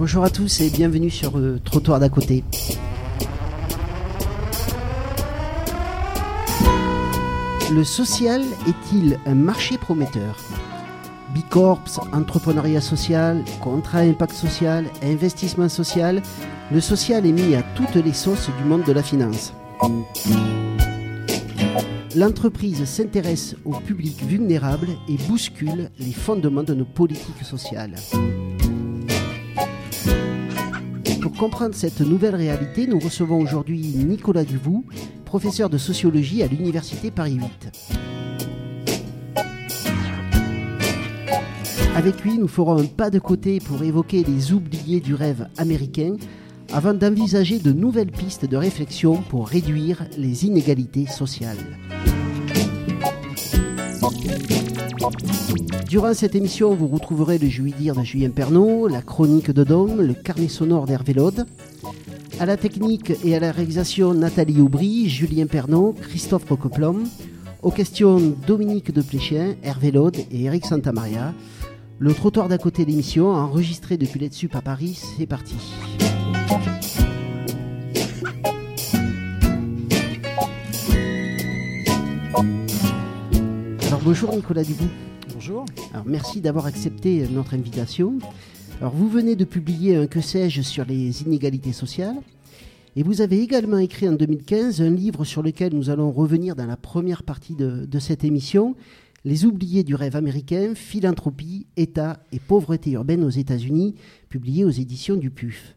Bonjour à tous et bienvenue sur le trottoir d'à côté. Le social est-il un marché prometteur? Bicorps, entrepreneuriat social, contrat impact social, investissement social, le social est mis à toutes les sauces du monde de la finance. L'entreprise s'intéresse au public vulnérable et bouscule les fondements de nos politiques sociales. Comprendre cette nouvelle réalité, nous recevons aujourd'hui Nicolas Duvou, professeur de sociologie à l'Université Paris 8. Avec lui, nous ferons un pas de côté pour évoquer les oubliés du rêve américain avant d'envisager de nouvelles pistes de réflexion pour réduire les inégalités sociales. Durant cette émission, vous retrouverez le Juillet de Julien Pernaud, la chronique de Dôme, le carnet sonore d'Hervé Lode. À la technique et à la réalisation, Nathalie Aubry, Julien Pernaud, Christophe Roqueplom. Aux questions, Dominique de Pléchien, Hervé Lode et Eric Santamaria. Le trottoir d'à côté de l'émission, enregistré depuis l'ETSUP à Paris, c'est parti. Alors bonjour Nicolas Dubou. Bonjour. Alors merci d'avoir accepté notre invitation. Alors vous venez de publier un que sais-je sur les inégalités sociales. Et vous avez également écrit en 2015 un livre sur lequel nous allons revenir dans la première partie de, de cette émission, Les oubliés du rêve américain, philanthropie, État et pauvreté urbaine aux États-Unis, publié aux éditions du PUF.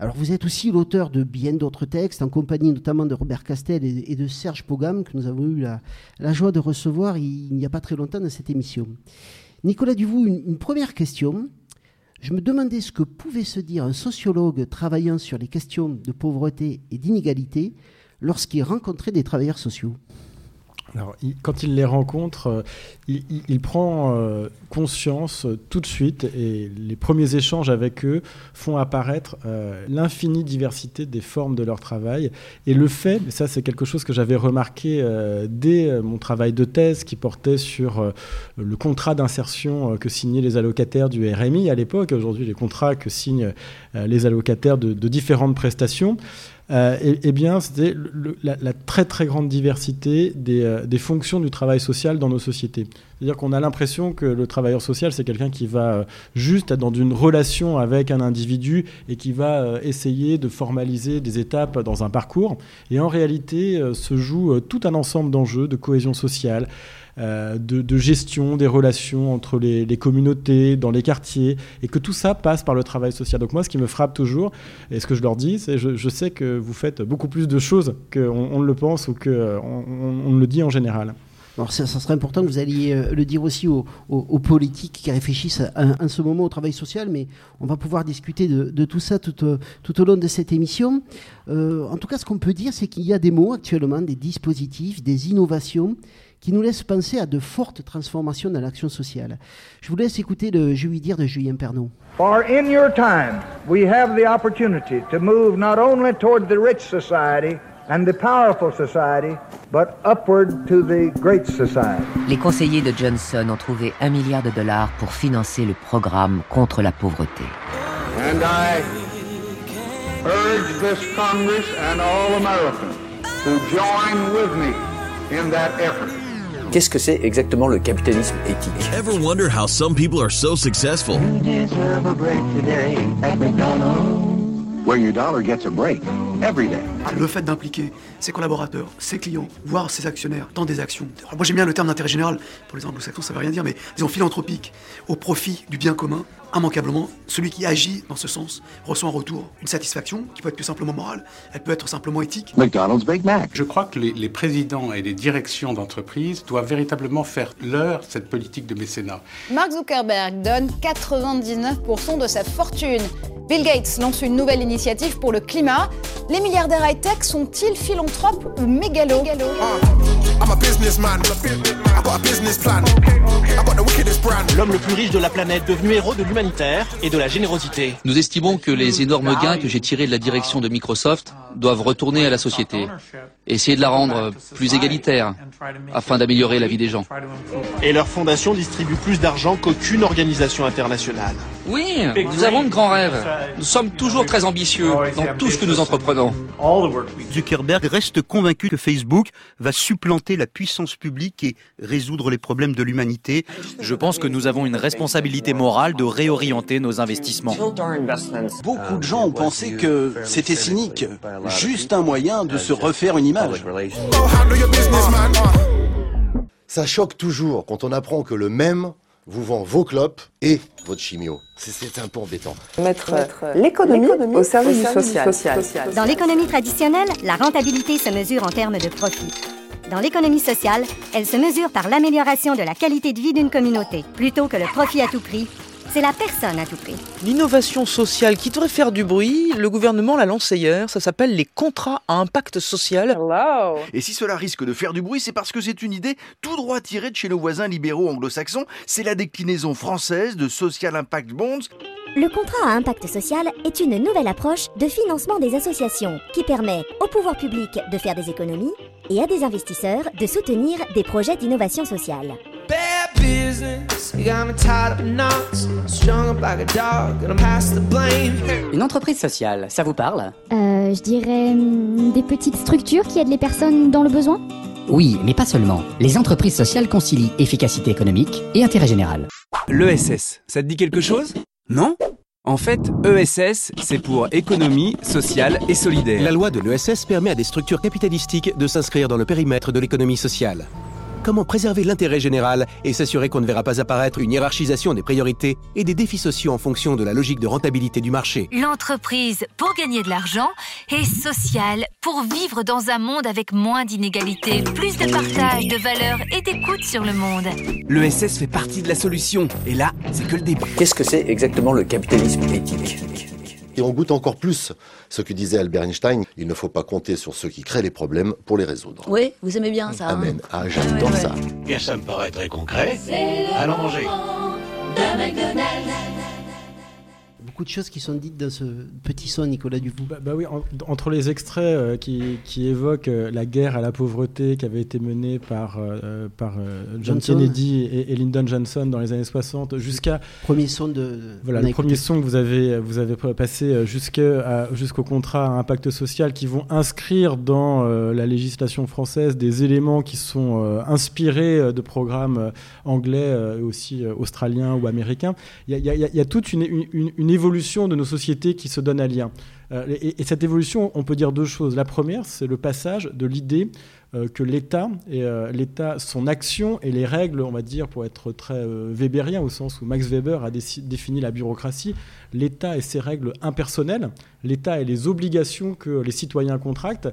Alors vous êtes aussi l'auteur de bien d'autres textes, en compagnie notamment de Robert Castel et de Serge Pogam, que nous avons eu la, joie de recevoir il n'y a pas très longtemps dans cette émission. Nicolas Duvou, une, une première question. Je me demandais ce que pouvait se dire un sociologue travaillant sur les questions de pauvreté et d'inégalité lorsqu'il rencontrait des travailleurs sociaux. Alors, quand il les rencontre, euh, il, prend euh, conscience euh, tout de suite et les premiers échanges avec eux font apparaître l'infinie diversité des formes de leur travail. Et le fait, ça c'est quelque chose que j'avais remarqué dès mon travail de thèse qui portait sur le contrat d'insertion que signaient les allocataires du RMI à l'époque, aujourd'hui les contrats que signent les allocataires de différentes prestations. Euh, et, et, bien, c'était la, très très grande diversité des, euh, des, fonctions du travail social dans nos sociétés. C'est-à-dire qu'on a l'impression que le travailleur social, c'est quelqu'un qui va euh, juste être dans une relation avec un individu et qui va essayer de formaliser des étapes dans un parcours. Et en réalité, se joue tout un ensemble d'enjeux de cohésion sociale. Euh, de, gestion des relations entre les, communautés, dans les quartiers, et que tout ça passe par le travail social. Donc moi, ce qui me frappe toujours, et ce que je leur dis, c'est je, je sais que vous faites beaucoup plus de choses qu'on on le pense ou qu'on on, on le dit en général. Alors ça, serait important que vous alliez euh, le dire aussi aux, politiques qui réfléchissent en ce moment au travail social, mais on va pouvoir discuter de, tout ça tout, euh, tout, au long de cette émission. Euh, en tout cas, ce qu'on peut dire, c'est qu'il y a des mots actuellement, des dispositifs, des innovations qui nous laissent penser à de fortes transformations dans l'action sociale. Je vous laisse écouter le Je lui dire de Julien Pernaud. For in your time, we have the opportunity to move not only toward the rich society, and the powerful society, but upward to the great society. Les conseillers de Johnson ont trouvé un milliard de dollars pour financer le programme contre la pauvreté. And I urge this Congress and all Americans to join with me in that effort. Qu'est-ce que c'est exactement le capitalisme éthique Ever wonder how some people are so successful? We deserve a break today at McDonald's. Where your dollar gets a break every day. Le fait d'impliquer ses collaborateurs, ses clients, voire ses actionnaires dans des actions. Alors moi j'aime bien le terme d'intérêt général, pour les anglo-saxons ça veut rien dire, mais disons philanthropique, au profit du bien commun, immanquablement, celui qui agit dans ce sens reçoit en retour une satisfaction qui peut être plus simplement morale, elle peut être simplement éthique. McDonald's Big Mac. Je crois que les, les présidents et les directions d'entreprise doivent véritablement faire leur cette politique de mécénat. Mark Zuckerberg donne 99% de sa fortune. Bill Gates lance une nouvelle initiative pour le climat. Les milliardaires high-tech sont-ils philanthropes ou mégalos L'homme le plus riche de la planète, devenu héros de l'humanitaire et de la générosité. Nous estimons que les énormes gains que j'ai tirés de la direction de Microsoft doivent retourner à la société. Essayer de la rendre plus égalitaire afin d'améliorer la vie des gens. Et leur fondation distribue plus d'argent qu'aucune organisation internationale. Oui, nous avons de grands rêves. Nous sommes toujours très ambitieux dans tout ce que nous entreprenons. Zuckerberg reste convaincu que Facebook va supplanter la puissance publique et résoudre les problèmes de l'humanité. Je pense que nous avons une responsabilité morale de réorienter nos investissements. Beaucoup de gens ont pensé que c'était cynique, juste un moyen de se refaire une image. Ça choque toujours quand on apprend que le même vous vend vos clopes et votre chimio. C'est un peu embêtant. Mettre, l'économie au service, du social. Dans l'économie traditionnelle, la rentabilité se mesure en termes de profit. Dans l'économie sociale, elle se mesure par l'amélioration de la qualité de vie d'une communauté, plutôt que le profit à tout prix. C'est la personne à tout prix. L'innovation sociale qui devrait faire du bruit, le gouvernement l'a lancée hier, ça s'appelle les contrats à impact social. Et si cela risque de faire du bruit, c'est parce que c'est une idée tout droit tirée de chez nos voisins libéraux anglo-saxons. C'est la déclinaison française de Social Impact Bonds. Le contrat à impact social est une nouvelle approche de financement des associations qui permet au pouvoir public de faire des économies et à des investisseurs de soutenir des projets d'innovation sociale. Une entreprise sociale, ça vous parle? Euh, Je dirais hum, des petites structures qui aident les personnes dans le besoin? Oui, mais pas seulement. Les entreprises sociales concilient efficacité économique et intérêt général. L'ESS, ça te dit quelque chose? Non? En fait, ESS, c'est pour économie, sociale et solidaire. La loi de l'ESS permet à des structures capitalistiques de s'inscrire dans le périmètre de l'économie sociale. Comment préserver l'intérêt général et s'assurer qu'on ne verra pas apparaître une hiérarchisation des priorités et des défis sociaux en fonction de la logique de rentabilité du marché L'entreprise pour gagner de l'argent et sociale pour vivre dans un monde avec moins d'inégalités, plus de partage de valeurs et d'écoute sur le monde. L'ESS fait partie de la solution et là, c'est que le début. Qu'est-ce que c'est exactement le capitalisme éthique et on goûte encore plus ce que disait Albert Einstein. Il ne faut pas compter sur ceux qui créent les problèmes pour les résoudre. Oui, vous aimez bien ça. Amen. Hein ah, j'adore ça. Bien, ça me paraît très concret. Allons manger. Beaucoup de choses qui sont dites dans ce petit son, Nicolas Duvaux. Bah, bah oui, en, entre les extraits euh, qui, qui, évoquent euh, la guerre à la pauvreté qui avait été menée par, euh, par John Johnson. Kennedy et, et, Lyndon Johnson dans les années 60, jusqu'à premier son de voilà le premier son que vous avez vous avez passé jusqu'au contrat à impact social qui vont inscrire dans la législation française des éléments qui sont inspirés de programmes anglais et aussi australiens ou américains. Il y a, il y a, il y a toute une, une, une évolution de nos sociétés qui se donne à lien. Euh, et, et, cette évolution, on peut dire deux choses. La première, c'est le passage de l'idée euh, que l'État, et euh, l'État, son action et les règles, on va dire, pour être très weberien, au sens où Max Weber a défini la bureaucratie, l'État et ses règles impersonnelles, l'État et les obligations que les citoyens contractent,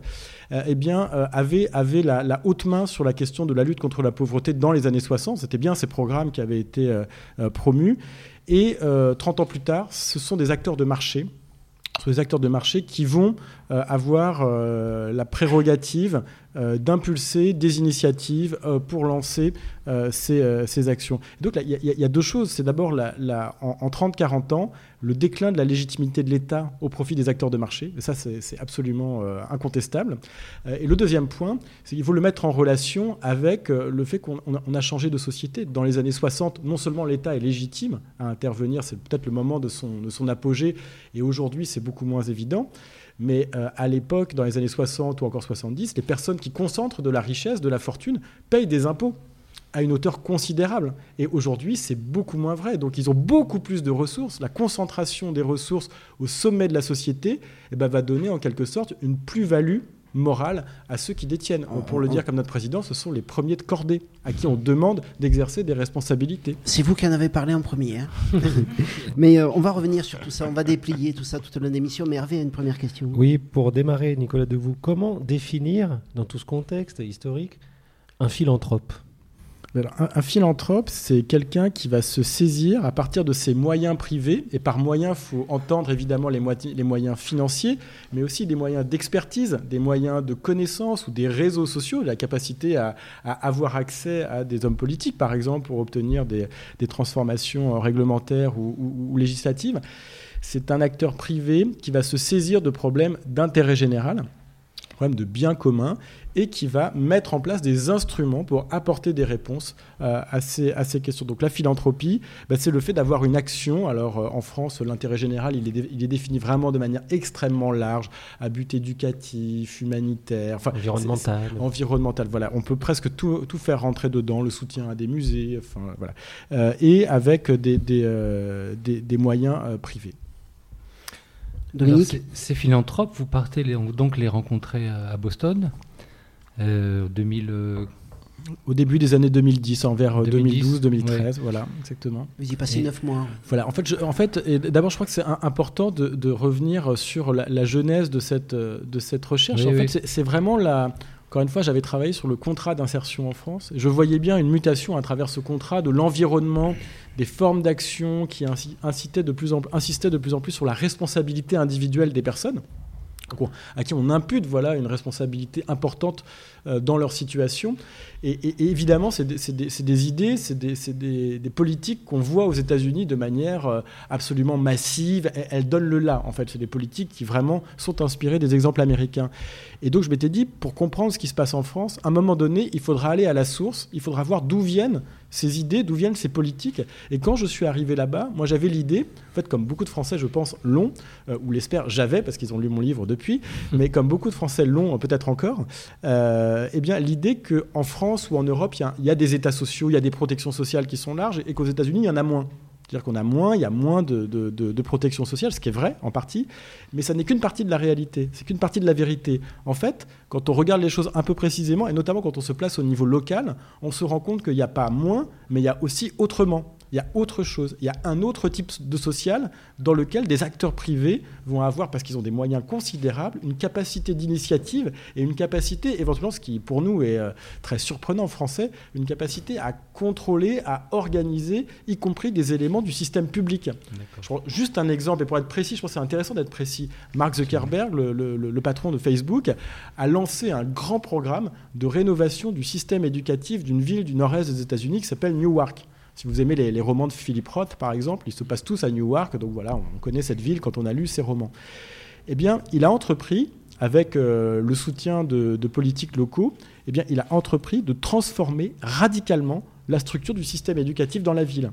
eh bien, avait la, la, haute main sur la question de la lutte contre la pauvreté dans les années 60. C'était bien ces programmes qui avaient été promus. Et 30 ans plus tard, ce sont des acteurs de marché de marché qui vont euh, avoir euh, la prérogative euh, d'impulser des initiatives pour lancer ces, actions. Donc il y, a deux choses. C'est d'abord en, en 30-40 ans, le déclin de la légitimité de l'État au profit des acteurs de marché. Et ça, c'est absolument incontestable. et le deuxième point, c'est qu'il faut le mettre en relation avec le fait qu'on a changé de société. Dans les années 60, non seulement l'État est légitime à intervenir, c'est peut-être le moment de son, de son apogée, et aujourd'hui c'est beaucoup moins évident. Mais euh, à l'époque, dans les années 60 ou encore 70, les personnes qui concentrent de la richesse, de la fortune, payent des impôts à une hauteur considérable. Et aujourd'hui, c'est beaucoup moins vrai. Donc ils ont beaucoup plus de ressources. La concentration des ressources au sommet de la société eh ben, va donner en quelque sorte une plus-value morale à ceux qui détiennent. Pour le dire comme notre président, ce sont les premiers de cordée à qui on demande d'exercer des responsabilités. C'est vous qui en avez parlé en premier. Hein mais euh, on va revenir sur tout ça, on va déplier tout ça tout au long de l'émission. Mais Hervé a une première question. Oui, pour démarrer, Nicolas Debout, comment définir, dans tout ce contexte historique, un philanthrope? Un, philanthrope, c'est quelqu'un qui va se saisir à partir de ses moyens privés, et par moyens, il faut entendre évidemment les, moyens financiers, mais aussi des moyens d'expertise, des moyens de connaissance ou des réseaux sociaux, la capacité à, avoir accès à des hommes politiques, par exemple, pour obtenir des, transformations réglementaires ou, ou, ou législatives. C'est un acteur privé qui va se saisir de problèmes d'intérêt général problème de bien commun, et qui va mettre en place des instruments pour apporter des réponses euh, à, ces, à, ces, questions. Donc la philanthropie, bah, c'est le fait d'avoir une action. Alors euh, en France, l'intérêt général, il est, il est, défini vraiment de manière extrêmement large, à but éducatif, humanitaire, enfin, environnemental. environnemental, voilà. On peut presque tout, tout, faire rentrer dedans, le soutien à des musées, enfin, voilà. Euh, et avec des, des, des, des moyens privés. Dominique Ces philanthropes, vous partez les, donc les rencontrer à Boston euh, 2000, euh, Au début des années 2010, envers 2012-2013, ouais. voilà, exactement. Vous y passez neuf mois. Voilà, en fait, je, en fait d'abord, je crois que c'est important de, de, revenir sur la, la, genèse de cette, de cette recherche. Oui, en oui. fait, c'est vraiment la. Encore une fois, j'avais travaillé sur le contrat d'insertion en France. Je voyais bien une mutation à travers ce contrat de l'environnement, des formes d'action qui incitaient de plus en, insistaient de plus en plus sur la responsabilité individuelle des personnes à qui on impute voilà, une responsabilité importante euh, dans leur situation. Et, et, et évidemment, c'est des, des, des, idées, c'est des, des, politiques qu'on voit aux États-Unis de manière euh, absolument massive. Elles, elles donnent le là, en fait. C'est des politiques qui vraiment sont inspirées des exemples américains. Et donc, je m'étais dit, pour comprendre ce qui se passe en France, à un moment donné, il faudra aller à la source, il faudra voir d'où viennent ces idées, d'où viennent ces politiques. Et quand je suis arrivé là-bas, moi j'avais l'idée, en fait comme beaucoup de Français je pense l'ont, euh, ou l'espèrent, j'avais parce qu'ils ont lu mon livre depuis, mais comme beaucoup de Français l'ont peut-être encore, euh, eh bien l'idée qu'en France ou en Europe, il y, a des États sociaux, il y a des protections sociales qui sont larges, et qu'aux États-Unis, il y en a moins. C'est-à-dire qu'on a moins, il y a moins de, de, de, de, protection sociale, ce qui est vrai en partie, mais ça n'est qu'une partie de la réalité, c'est qu'une partie de la vérité. En fait, quand on regarde les choses un peu précisément, et notamment quand on se place au niveau local, on se rend compte qu'il n'y a pas moins, mais il y a aussi autrement. Il y a autre chose, il y a un autre type de social dans lequel des acteurs privés vont avoir, parce qu'ils ont des moyens considérables, une capacité d'initiative et une capacité, éventuellement, ce qui pour nous est euh, très surprenant en français, une capacité à contrôler, à organiser, y compris des éléments du système public. Je prends juste un exemple, et pour être précis, je pense que c'est intéressant d'être précis. Mark Zuckerberg, le, le, le, patron de Facebook, a lancé un grand programme de rénovation du système éducatif d'une ville du nord-est des États-Unis qui s'appelle Newark. Si vous aimez les, romans de Philip Roth, par exemple, ils se passent tous à Newark, donc voilà, on connaît cette ville quand on a lu ses romans. Eh bien, il a entrepris, avec euh, le soutien de, de, politiques locaux, eh bien, il a entrepris de transformer radicalement la structure du système éducatif dans la ville.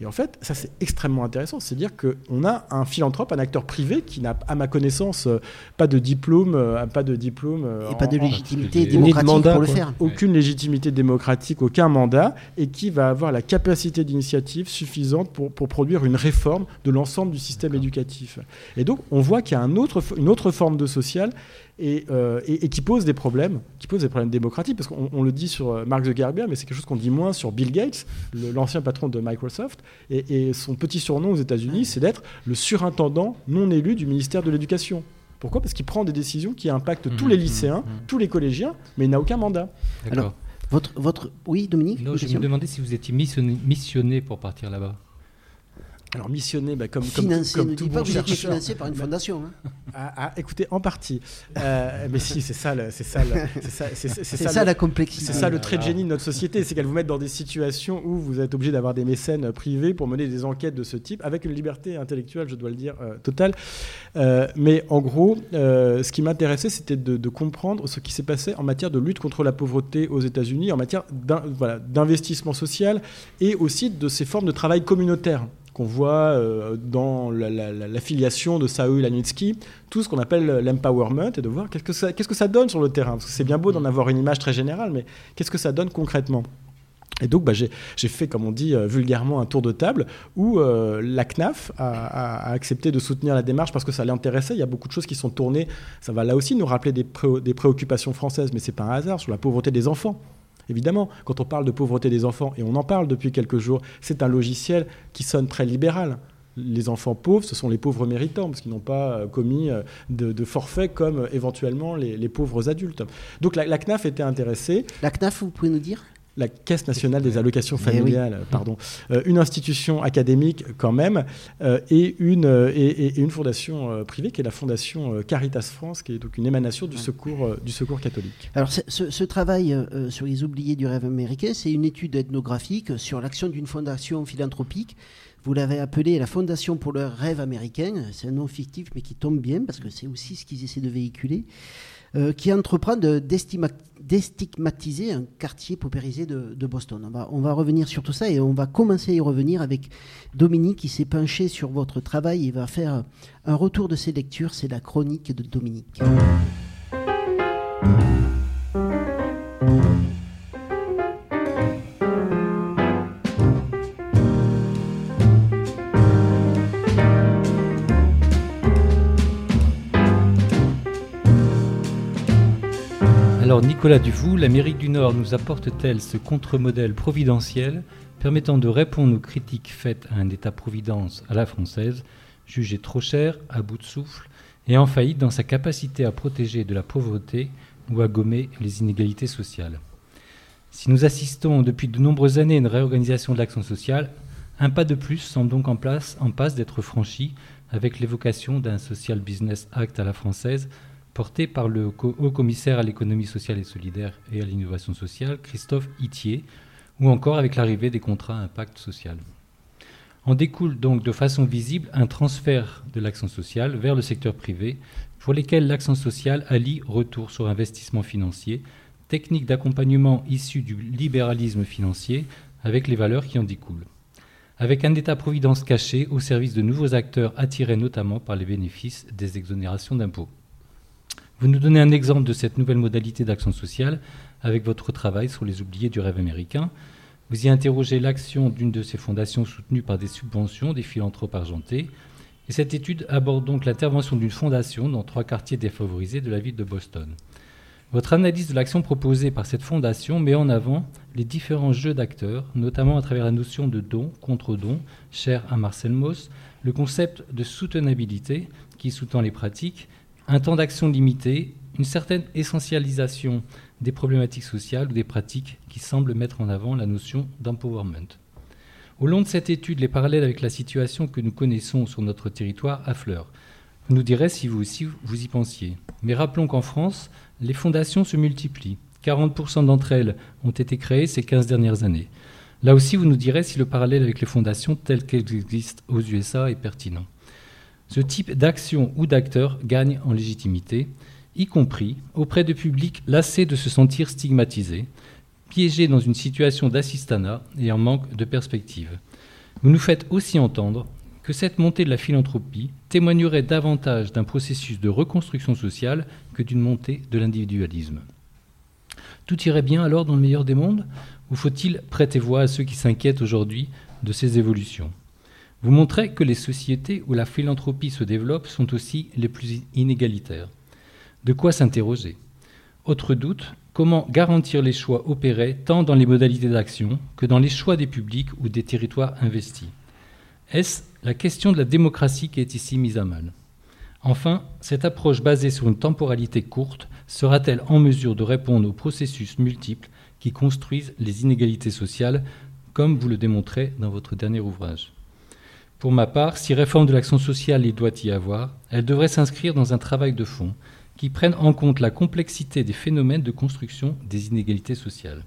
Et en fait, ça c'est extrêmement intéressant. C'est-à-dire qu'on a un philanthrope, un acteur privé qui n'a, à ma connaissance, euh, pas de diplôme, euh, pas de diplôme et en, pas de légitimité en, démocratique de mandat, pour le faire. Aucune légitimité démocratique, aucun mandat, et qui va avoir la capacité d'initiative suffisante pour, pour produire une réforme de l'ensemble du système éducatif. Et donc, on voit qu'il y a un autre, une autre forme de social et, euh, et, et, qui pose des problèmes, qui pose des problèmes démocratiques, parce qu'on le dit sur Mark Zuckerberg, mais c'est quelque chose qu'on dit moins sur Bill Gates, l'ancien patron de Microsoft, et, et son petit surnom aux États-Unis, c'est d'être le surintendant non élu du ministère de l'Éducation. Pourquoi? Parce qu'il prend des décisions qui impactent mmh, tous les lycéens, mmh, tous les collégiens, mais il n'a aucun mandat. Alors, votre, votre... Oui, Dominique? Non, Je me demandais si vous étiez missionné, missionné pour partir là-bas. Alors missionné, bah, comme, financé, comme, comme tout bon chercheur. financé par une fondation. Hein. Ah, ah, écoutez, en partie. Euh, mais si, c'est ça, c'est ça, c'est ça, c'est ça, ça, la complexité. C'est ça le trait de génie de notre société, c'est qu'elle vous met dans des situations où vous êtes obligé d'avoir des mécènes privés pour mener des enquêtes de ce type, avec une liberté intellectuelle, je dois le dire, euh, totale. Euh, mais en gros, euh, ce qui m'intéressait, c'était de, de, comprendre ce qui s'est passé en matière de lutte contre la pauvreté aux États-Unis, en matière d'investissement voilà, social et aussi de ces formes de travail communautaire qu'on voit euh, dans l'affiliation la, la, de Saul Lanitsky, tout ce qu'on appelle l'empowerment, et de voir qu'est-ce que, ça, qu'est-ce que ça donne sur le terrain. Parce que c'est bien beau d'en avoir une image très générale, mais qu'est-ce que ça donne concrètement? Et donc, bah, j'ai fait, comme on dit euh, vulgairement, un tour de table où euh, la CNAF a, a, a, accepté de soutenir la démarche parce que ça l'intéressait. Il y a beaucoup de choses qui sont tournées. Ça va là aussi nous rappeler des, pré des préoccupations françaises, mais c'est pas un hasard sur la pauvreté des enfants. Évidemment, quand on parle de pauvreté des enfants, et on en parle depuis quelques jours, c'est un logiciel qui sonne très libéral. Les enfants pauvres, ce sont les pauvres méritants, parce qu'ils n'ont pas commis de, de forfaits comme éventuellement les, pauvres adultes. Donc la, CNAF était intéressée. La CNAF, vous pouvez nous dire? La Caisse nationale des allocations familiales, oui. pardon, euh, une institution académique quand même, euh, et, une, euh, et, et, une fondation privée qui est la fondation Caritas France, qui est donc une émanation du secours, du secours catholique. Alors ce, ce travail sur les oubliés du rêve américain, c'est une étude ethnographique sur l'action d'une fondation philanthropique. Vous l'avez appelée la Fondation pour le rêve américain. C'est un nom fictif mais qui tombe bien parce que c'est aussi ce qu'ils essaient de véhiculer. euh, qui entreprend de déstigmatiser un quartier paupérisé de, Boston. On va, revenir sur tout ça et on va commencer à y revenir avec Dominique qui s'est penché sur votre travail et va faire un retour de ses lectures. C'est la chronique de Dominique. Alors Nicolas Dufoux, l'Amérique du Nord nous apporte-t-elle ce contre-modèle providentiel permettant de répondre aux critiques faites à un État-providence à la française, jugé trop cher, à bout de souffle, et en faillite dans sa capacité à protéger de la pauvreté ou à gommer les inégalités sociales? Si nous assistons depuis de nombreuses années à une réorganisation de l'action sociale, un pas de plus semble donc en, place, en passe d'être franchi avec l'évocation d'un Social Business Act à la française porté par le haut commissaire à l'économie sociale et solidaire et à l'innovation sociale, Christophe Itier, ou encore avec l'arrivée des contrats à impact social. En découle donc de façon visible un transfert de l'action sociale vers le secteur privé, pour lesquels l'action sociale allie retour sur investissement financier, technique d'accompagnement issue du libéralisme financier, avec les valeurs qui en découlent. Avec un État-providence caché au service de nouveaux acteurs attirés notamment par les bénéfices des exonérations d'impôts. Vous nous donnez un exemple de cette nouvelle modalité d'action sociale avec votre travail sur les oubliés du rêve américain. Vous y interrogez l'action d'une de ces fondations soutenues par des subventions des philanthropes argentés. Et cette étude aborde donc l'intervention d'une fondation dans trois quartiers défavorisés de la ville de Boston. Votre analyse de l'action proposée par cette fondation met en avant les différents jeux d'acteurs, notamment à travers la notion de don contre don, chère à Marcel Mauss, le concept de soutenabilité qui sous-tend les pratiques, un temps d'action limité, une certaine essentialisation des problématiques sociales ou des pratiques qui semblent mettre en avant la notion d'empowerment. Au long de cette étude, les parallèles avec la situation que nous connaissons sur notre territoire affleurent. Vous nous direz si vous aussi vous y pensiez. Mais rappelons qu'en France, les fondations se multiplient. 40% d'entre elles ont été créées ces 15 dernières années. Là aussi, vous nous direz si le parallèle avec les fondations telles qu'elles existent aux USA est pertinent. Ce type d'action ou d'acteur gagne en légitimité, y compris auprès de publics lassés de se sentir stigmatisés, piégés dans une situation d'assistanat et en manque de perspective. Vous nous faites aussi entendre que cette montée de la philanthropie témoignerait davantage d'un processus de reconstruction sociale que d'une montée de l'individualisme. Tout irait bien alors dans le meilleur des mondes Ou faut-il prêter voix à ceux qui s'inquiètent aujourd'hui de ces évolutions? Vous montrez que les sociétés où la philanthropie se développe sont aussi les plus inégalitaires. De quoi s'interroger? Autre doute, comment garantir les choix opérés tant dans les modalités d'action que dans les choix des publics ou des territoires investis? Est-ce la question de la démocratie qui est ici mise à mal? Enfin, cette approche basée sur une temporalité courte sera-t-elle en mesure de répondre aux processus multiples qui construisent les inégalités sociales, comme vous le démontrez dans votre dernier ouvrage? Pour ma part, si réforme de l'action sociale il doit y avoir, elle devrait s'inscrire dans un travail de fond qui prenne en compte la complexité des phénomènes de construction des inégalités sociales.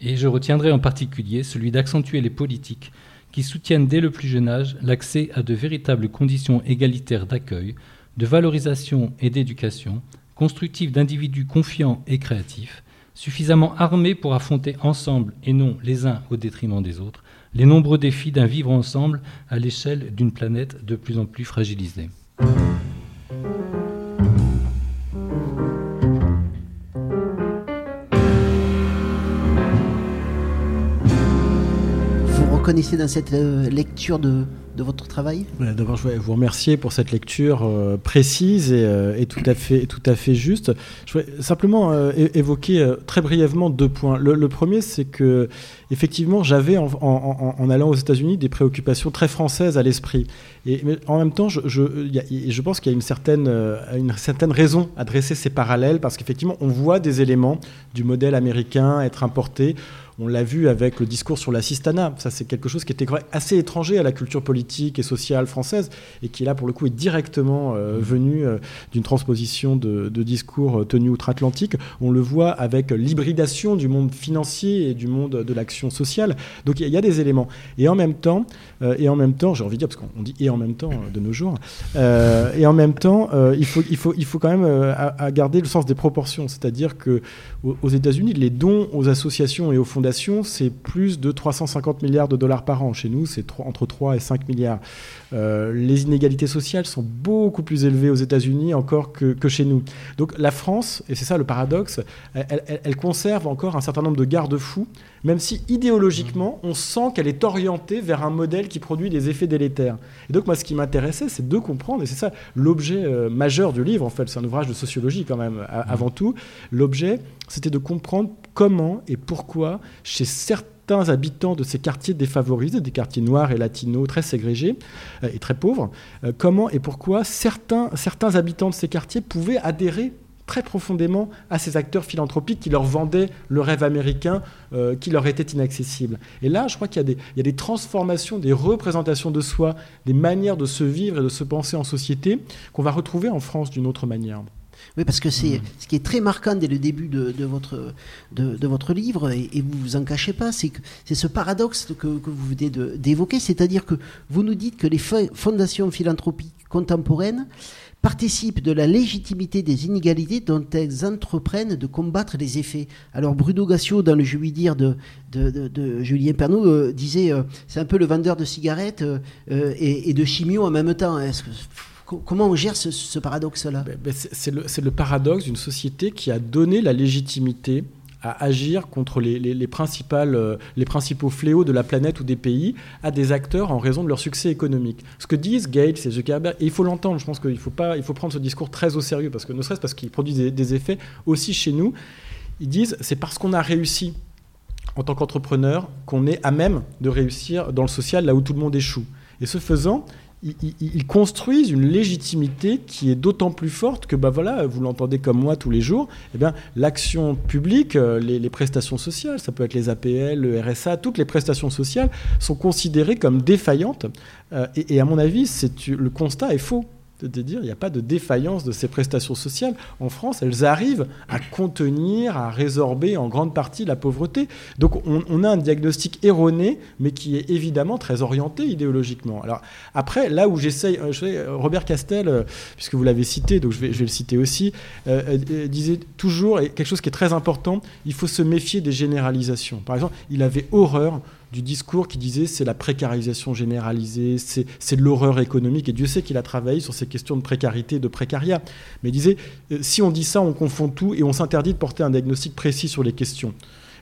Et je retiendrai en particulier celui d'accentuer les politiques qui soutiennent dès le plus jeune âge l'accès à de véritables conditions égalitaires d'accueil, de valorisation et d'éducation, constructives d'individus confiants et créatifs, suffisamment armés pour affronter ensemble et non les uns au détriment des autres les nombreux défis d'un vivre ensemble à l'échelle d'une planète de plus en plus fragilisée. Vous reconnaissez dans cette euh, lecture de, de votre travail D'abord, je voudrais vous remercier pour cette lecture euh, précise et, euh, tout, à fait, juste. Je voudrais simplement euh, évoquer très brièvement deux points. Le, premier, c'est que effectivement, j'avais en, allant aux États-Unis des préoccupations très françaises à l'esprit. Et en même temps, je, pense qu'il y a une certaine, une certaine raison à dresser ces parallèles parce qu'effectivement, on voit des éléments du modèle américain être importés. On l'a vu avec le discours sur l'assistanat. Ça, c'est quelque chose qui était assez étranger à la culture politique politique et sociale française, et qui là pour le coup est directement euh, venu euh, d'une transposition de, de discours tenus outre-Atlantique. On le voit avec l'hybridation du monde financier et du monde de l'action sociale. Donc il y, a des éléments. Et en même temps, et en même temps, j'ai envie de dire parce qu'on dit et en même temps de nos jours, et en même temps, il faut il faut il faut quand même à, garder le sens des proportions, c'est-à-dire que aux États-Unis, les dons aux associations et aux fondations, c'est plus de 350 milliards de dollars par an. Chez nous, c'est entre 3 et 5 milliards. Euh, les inégalités sociales sont beaucoup plus élevées aux États-Unis encore que, chez nous. Donc la France, et c'est ça le paradoxe, elle, conserve encore un certain nombre de garde-fous, même si idéologiquement, on sent qu'elle est orientée vers un modèle qui produit des effets délétères. Et donc moi, ce qui m'intéressait, c'est de comprendre, et c'est ça l'objet euh, majeur du livre, en fait, c'est un ouvrage de sociologie quand même, avant tout, l'objet, c'était de comprendre comment et pourquoi, chez certains habitants de ces quartiers défavorisés, des quartiers noirs et latinos très ségrégés euh, et très pauvres, euh, comment et pourquoi certains, certains habitants de ces quartiers pouvaient adhérer très profondément à ces acteurs philanthropiques qui leur vendaient le rêve américain euh, qui leur était inaccessible. Et là, je crois qu'il y, a des transformations, des représentations de soi, des manières de se vivre et de se penser en société qu'on va retrouver en France d'une autre manière. Oui, parce que c'est ce qui est très marquant dès le début de, votre, de, votre livre, et, vous vous en cachez pas, c'est que c'est ce paradoxe que, que vous venez d'évoquer, c'est-à-dire que vous nous dites que les fondations philanthropiques contemporaines participent de la légitimité des inégalités dont elles entreprennent de combattre les effets. Alors Bruno Gassio, dans le Je lui dire de, de, Julien Pernaud, euh, disait euh, c'est un peu le vendeur de cigarettes euh, et, et, de chimio en même temps. Est-ce que Comment on gère ce, paradoxe-là? Ben, ben, C'est le, paradoxe d'une société qui a donné la légitimité à agir contre euh, les principaux fléaux de la planète ou des pays à des acteurs en raison de leur succès économique. Ce que disent Gates et Zuckerberg, et il faut l'entendre, je pense qu'il faut, pas, faut prendre ce discours très au sérieux, parce que ne serait-ce parce qu'il produit des, des, effets aussi chez nous, ils disent c'est parce qu'on a réussi en tant qu'entrepreneur qu'on est à même de réussir dans le social là où tout le monde échoue. Et ce faisant, ils, construisent une légitimité qui est d'autant plus forte que, bah voilà, vous l'entendez comme moi tous les jours, eh bien, l'action publique, euh, les, prestations sociales, ça peut être les APL, le RSA, toutes les prestations sociales sont considérées comme défaillantes. Euh, et, et, à mon avis, le constat est faux de dire il n'y a pas de défaillance de ces prestations sociales. En France, elles arrivent à contenir, à résorber en grande partie la pauvreté. Donc on, a un diagnostic erroné, mais qui est évidemment très orienté idéologiquement. Alors après, là où j'essaye, euh, Robert Castel, euh, puisque vous l'avez cité, donc je vais, le citer aussi, euh, disait toujours, quelque chose qui est très important, il faut se méfier des généralisations. Par exemple, il avait horreur du discours qui disait c'est la précarisation généralisée, c'est l'horreur économique. Et Dieu sait qu'il a travaillé sur ces questions de précarité de précariat. Mais il disait euh, si on dit ça, on confond tout et on s'interdit de porter un diagnostic précis sur les questions.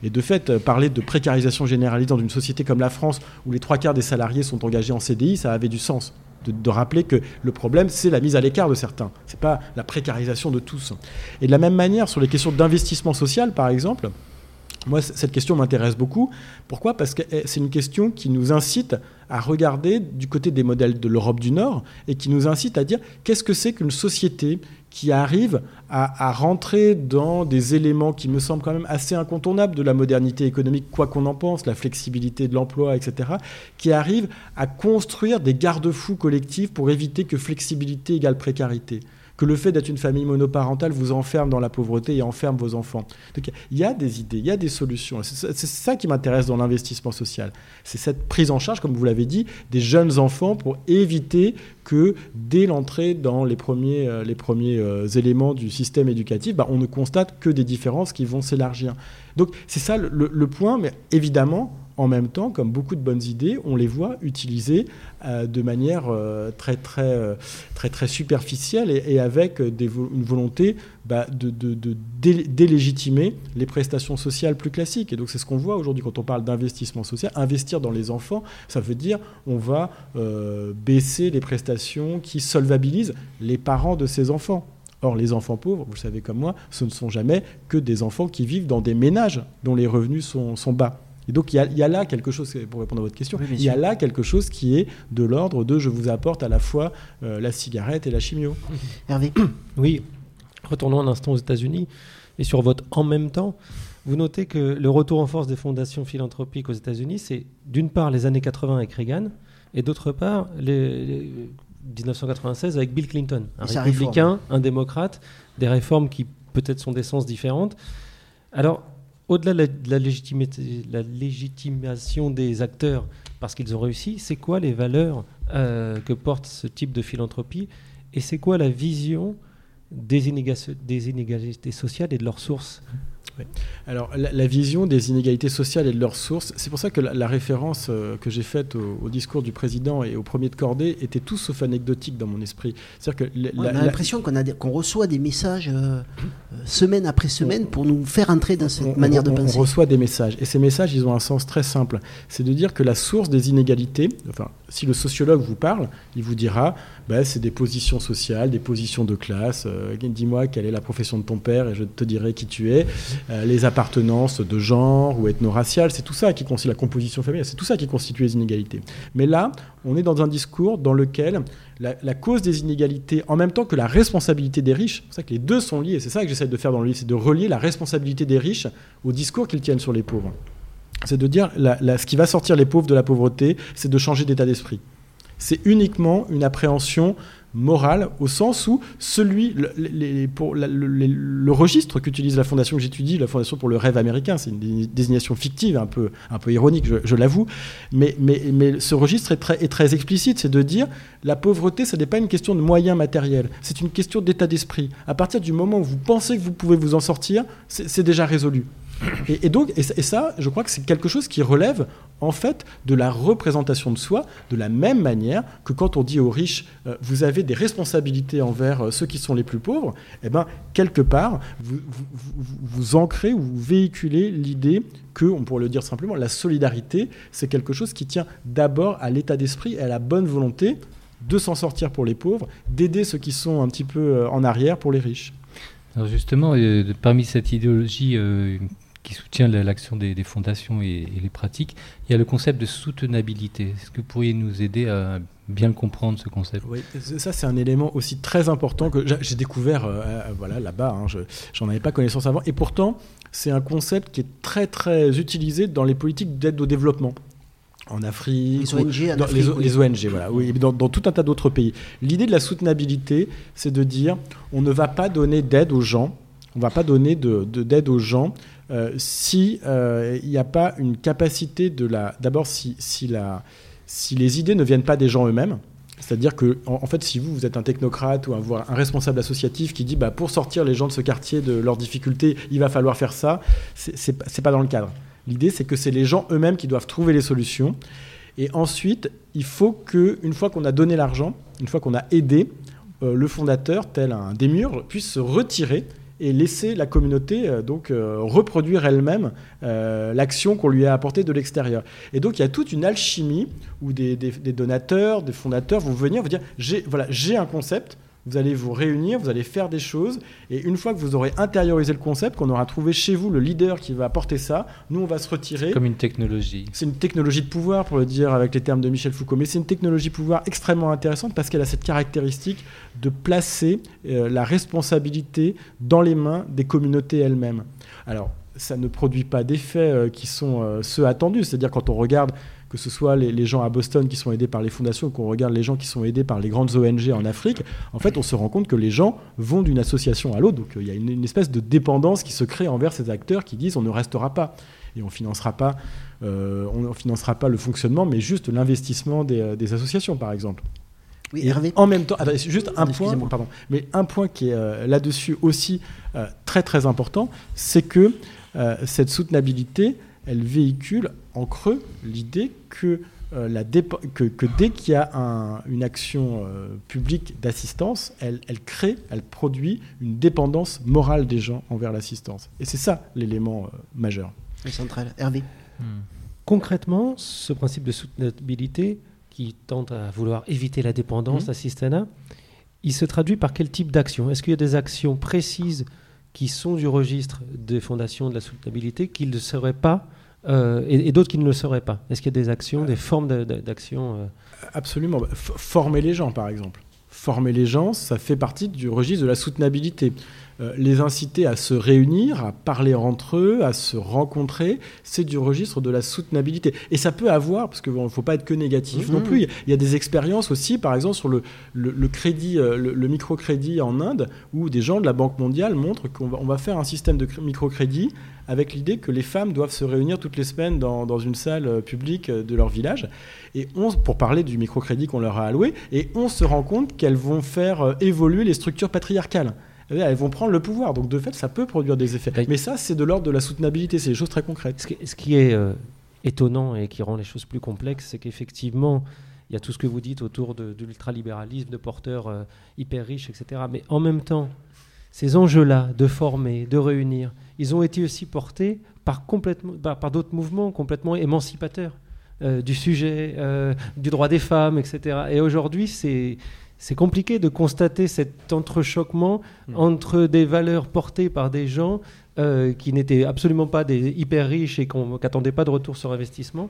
Et de fait, euh, parler de précarisation généralisée dans une société comme la France, où les trois quarts des salariés sont engagés en CDI, ça avait du sens. De, de rappeler que le problème, c'est la mise à l'écart de certains. Ce n'est pas la précarisation de tous. Et de la même manière, sur les questions d'investissement social, par exemple, moi, cette question m'intéresse beaucoup. Pourquoi? Parce que eh, c'est une question qui nous incite à regarder du côté des modèles de l'Europe du Nord et qui nous incite à dire qu'est-ce que c'est qu'une société qui arrive à, rentrer dans des éléments qui me semblent quand même assez incontournables de la modernité économique, quoi qu'on en pense, la flexibilité de l'emploi, etc., qui arrive à construire des garde-fous collectifs pour éviter que flexibilité égale précarité? Que le fait d'être une famille monoparentale vous enferme dans la pauvreté et enferme vos enfants. Donc il y a des idées, il y a des solutions. C'est ça qui m'intéresse dans l'investissement social. C'est cette prise en charge, comme vous l'avez dit, des jeunes enfants pour éviter que dès l'entrée dans les premiers, euh, les premiers euh, éléments du système éducatif, bah, on ne constate que des différences qui vont s'élargir. Donc c'est ça le point, mais évidemment, en même temps, comme beaucoup de bonnes idées, on les voit utilisées euh, de manière euh, euh, très, superficielle et, avec une volonté bah, de, délégitimer les prestations sociales plus classiques. Et donc c'est ce qu'on voit aujourd'hui quand on parle d'investissement social. Investir dans les enfants, ça veut dire on va baisser les prestations qui solvabilisent les parents de ces enfants. Or, les enfants pauvres, vous le savez comme moi, ce ne sont jamais que des enfants qui vivent dans des ménages dont les revenus sont bas. Et donc il y, a, là quelque chose, pour répondre à votre question, il y a là quelque chose qui est de l'ordre de je vous apporte à la fois euh, la cigarette et la chimio. Hervé Oui, retournons un instant aux États-Unis et sur votre en même temps. Vous notez que le retour en force des fondations philanthropiques aux États-Unis, c'est d'une part les années 80 avec Reagan, et d'autre part, les, les 1996 avec Bill Clinton, un républicain, réforme. un démocrate, des réformes qui peut-être sont d'essence différentes. Alors, au-delà de la, légitimation des acteurs parce qu'ils ont réussi, c'est quoi les valeurs euh, que porte ce type de philanthropie? Et c'est quoi la vision des inégalités sociales et de leurs sources? Oui. Alors, la, la vision des inégalités sociales et de leurs sources, c'est pour ça que la, la référence euh, que j'ai faite au, au discours du président et au premier de cordée était tout sauf anecdotique dans mon esprit. C'est-à-dire que la- On a l'impression qu'on reçoit des messages euh, euh, semaine après semaine pour nous faire entrer dans cette on- manière de penser. On reçoit des messages. Et ces messages, ils ont un sens très simple. C'est de dire que la source des inégalités, enfin, si le sociologue vous parle, il vous dira, bah, c'est des positions sociales, des positions de classe. Euh, Dis-moi quelle est la profession de ton père et je te dirai qui tu es. Euh, les appartenances de genre ou ethno-raciales, c'est tout ça qui constitue la composition familiale, c'est tout ça qui constitue les inégalités. Mais là, on est dans un discours dans lequel la, cause des inégalités, en même temps que la responsabilité des riches, c'est ça que les deux sont liés, c'est ça que j'essaie de faire dans le livre, c'est de relier la responsabilité des riches au discours qu'ils tiennent sur les pauvres. C'est de dire, ce qui va sortir les pauvres de la pauvreté, c'est de changer d'état d'esprit. C'est uniquement une appréhension morale au sens où celui, le, pour le- registre qu'utilise la fondation que j'étudie, la fondation pour le rêve américain, c'est une dé- désignation fictive, un peu, un peu ironique, je, l'avoue, mais, mais, mais ce registre est très, est très explicite, c'est de dire la pauvreté, ce n'est pas une question de moyens matériels, c'est une question d'état d'esprit. À partir du moment où vous pensez que vous pouvez vous en sortir, c'est déjà résolu. Et, donc, et, ça- je crois que c'est quelque chose qui relève en fait de la représentation de soi, de la même manière que quand on dit aux riches, euh, vous avez des responsabilités envers euh, ceux qui sont les plus pauvres, eh ben quelque part, vous, vous, vous- ancrez ou vous véhiculez l'idée que, on pourrait le dire simplement, la solidarité, c'est quelque chose qui tient d'abord à l'état d'esprit et à la bonne volonté de s'en sortir pour les pauvres, d'aider ceux qui sont un petit peu euh, en arrière pour les riches. Alors justement, parmi cette idéologie qui soutient la- l'action des, des fondations et, et les pratiques, il y a le concept de soutenabilité. Est-ce que vous pourriez nous aider à bien le comprendre, ce concept? Oui, ça c'est un élément aussi très important que j'a- j'ai découvert euh, euh, voilà, là-bas, hein, je j'en avais pas connaissance avant, et pourtant c'est un concept qui est très très utilisé dans les politiques d'aide au développement. En Afrique, Les ONG en dans Afrique, les, oui. les ONG, voilà, oui, dans, dans tout un tas d'autres pays. L'idée de la soutenabilité, c'est de dire on ne va pas donner d'aide aux gens, on ne va pas donner de- de- d'aide aux gens euh, si euh, il n'y a pas une capacité de la. D'abord, si, si, la, si les idées ne viennent pas des gens eux-mêmes. C'est-à-dire que, en, fait, si vous, vous êtes un technocrate ou un, un responsable associatif qui dit bah, pour sortir les gens de ce quartier de leurs difficultés, il va falloir faire ça, c'est pas- dans le cadre. L'idée, c'est que c'est les gens eux-mêmes qui doivent trouver les solutions. Et ensuite, il faut que, une fois qu'on a donné l'argent, une fois qu'on a aidé, euh, le fondateur, tel un démiurge, puisse se retirer et laisser la communauté euh, donc euh, reproduire elle-même euh, l'action qu'on lui a apportée de l'extérieur. Et donc il y a toute une alchimie où des, des- donateurs, des fondateurs vont venir vous dire voilà j'ai un concept. Vous allez vous réunir, vous allez faire des choses, et une fois que vous aurez intériorisé le concept, qu'on aura trouvé chez vous le leader qui va apporter ça, nous on va se retirer. Comme une technologie. C'est une technologie de pouvoir, pour le dire avec les termes de Michel Foucault, mais c'est une technologie de pouvoir extrêmement intéressante parce qu'elle a cette caractéristique de placer euh, la responsabilité dans les mains des communautés elles-mêmes. Alors, ça ne produit pas d'effets euh, qui sont euh, ceux attendus, c'est-à-dire quand on regarde que ce soit les, les gens à Boston qui sont aidés par les fondations, qu'on regarde les gens qui sont aidés par les grandes ONG en Afrique, en fait, on se rend compte que les gens vont d'une association à l'autre. Donc, euh, il y a une, une espèce de dépendance qui se crée envers ces acteurs qui disent on ne restera pas et on financera pas, euh, on ne financera pas le fonctionnement, mais juste l'investissement des, euh, des associations, par exemple. Oui, Et Hervé. En même temps, attendez, juste un point, pardon, mais un point qui est euh, là-dessus aussi euh, très très important, c'est que euh, cette soutenabilité, elle véhicule en creux l'idée que, euh, la dépe- que, que dès qu'il y a un- une action euh, publique d'assistance, elle, elle crée, elle produit une dépendance morale des gens envers l'assistance. Et c'est ça l'élément euh, majeur. Le central. Hervé. Concrètement, ce principe de soutenabilité qui tente à vouloir éviter la dépendance, l'assistanat, il se traduit par quel type d'action? Est-ce qu'il y a des actions précises qui sont du registre des fondations de la soutenabilité qui ne seraient pas, euh, et, et d'autres qui ne le seraient pas Est-ce qu'il y a des actions, des formes d'actions euh, Absolument. Bah, Former les gens, par exemple. Former les gens, ça fait partie du registre de la soutenabilité. euh, les inciter à se réunir, à parler entre eux, à se rencontrer, c'est du registre de la soutenabilité. Et ça peut avoir, parce qu'il ne faut pas être que négatif non Mhm. plus, il y a des expériences aussi, par exemple sur le, le, le crédit, euh, le, le microcrédit en Inde, où des gens de la Banque mondiale montrent qu'on va, on va faire un système de cr- microcrédit avec l'idée que les femmes doivent se réunir toutes les semaines dans, dans une salle euh, publique euh, de leur village, et on, pour parler du microcrédit qu'on leur a alloué, et on se rend compte qu'elles vont faire euh, évoluer les structures patriarcales. Eh Elles vont prendre le pouvoir, donc de fait, ça peut produire des effets. Mais ça, c'est de l'ordre de la soutenabilité, c'est des choses très concrètes. Ce qui, ce qui est euh, étonnant et qui rend les choses plus complexes, c'est qu'effectivement, il y a tout ce que vous dites autour de, de l'ultralibéralisme, de porteurs euh, hyper riches, etc. Mais en même temps, ces enjeux-là de former, de réunir, ils ont été aussi portés par, complètement, par, par d'autres mouvements complètement émancipateurs euh, du sujet, euh, du droit des femmes, etc. Et aujourd'hui, c'est c'est compliqué de constater cet entrechoquement entre des valeurs portées par des gens euh, qui n'étaient absolument pas des hyper riches et qu'on- qui n'attendaient pas de retour sur investissement.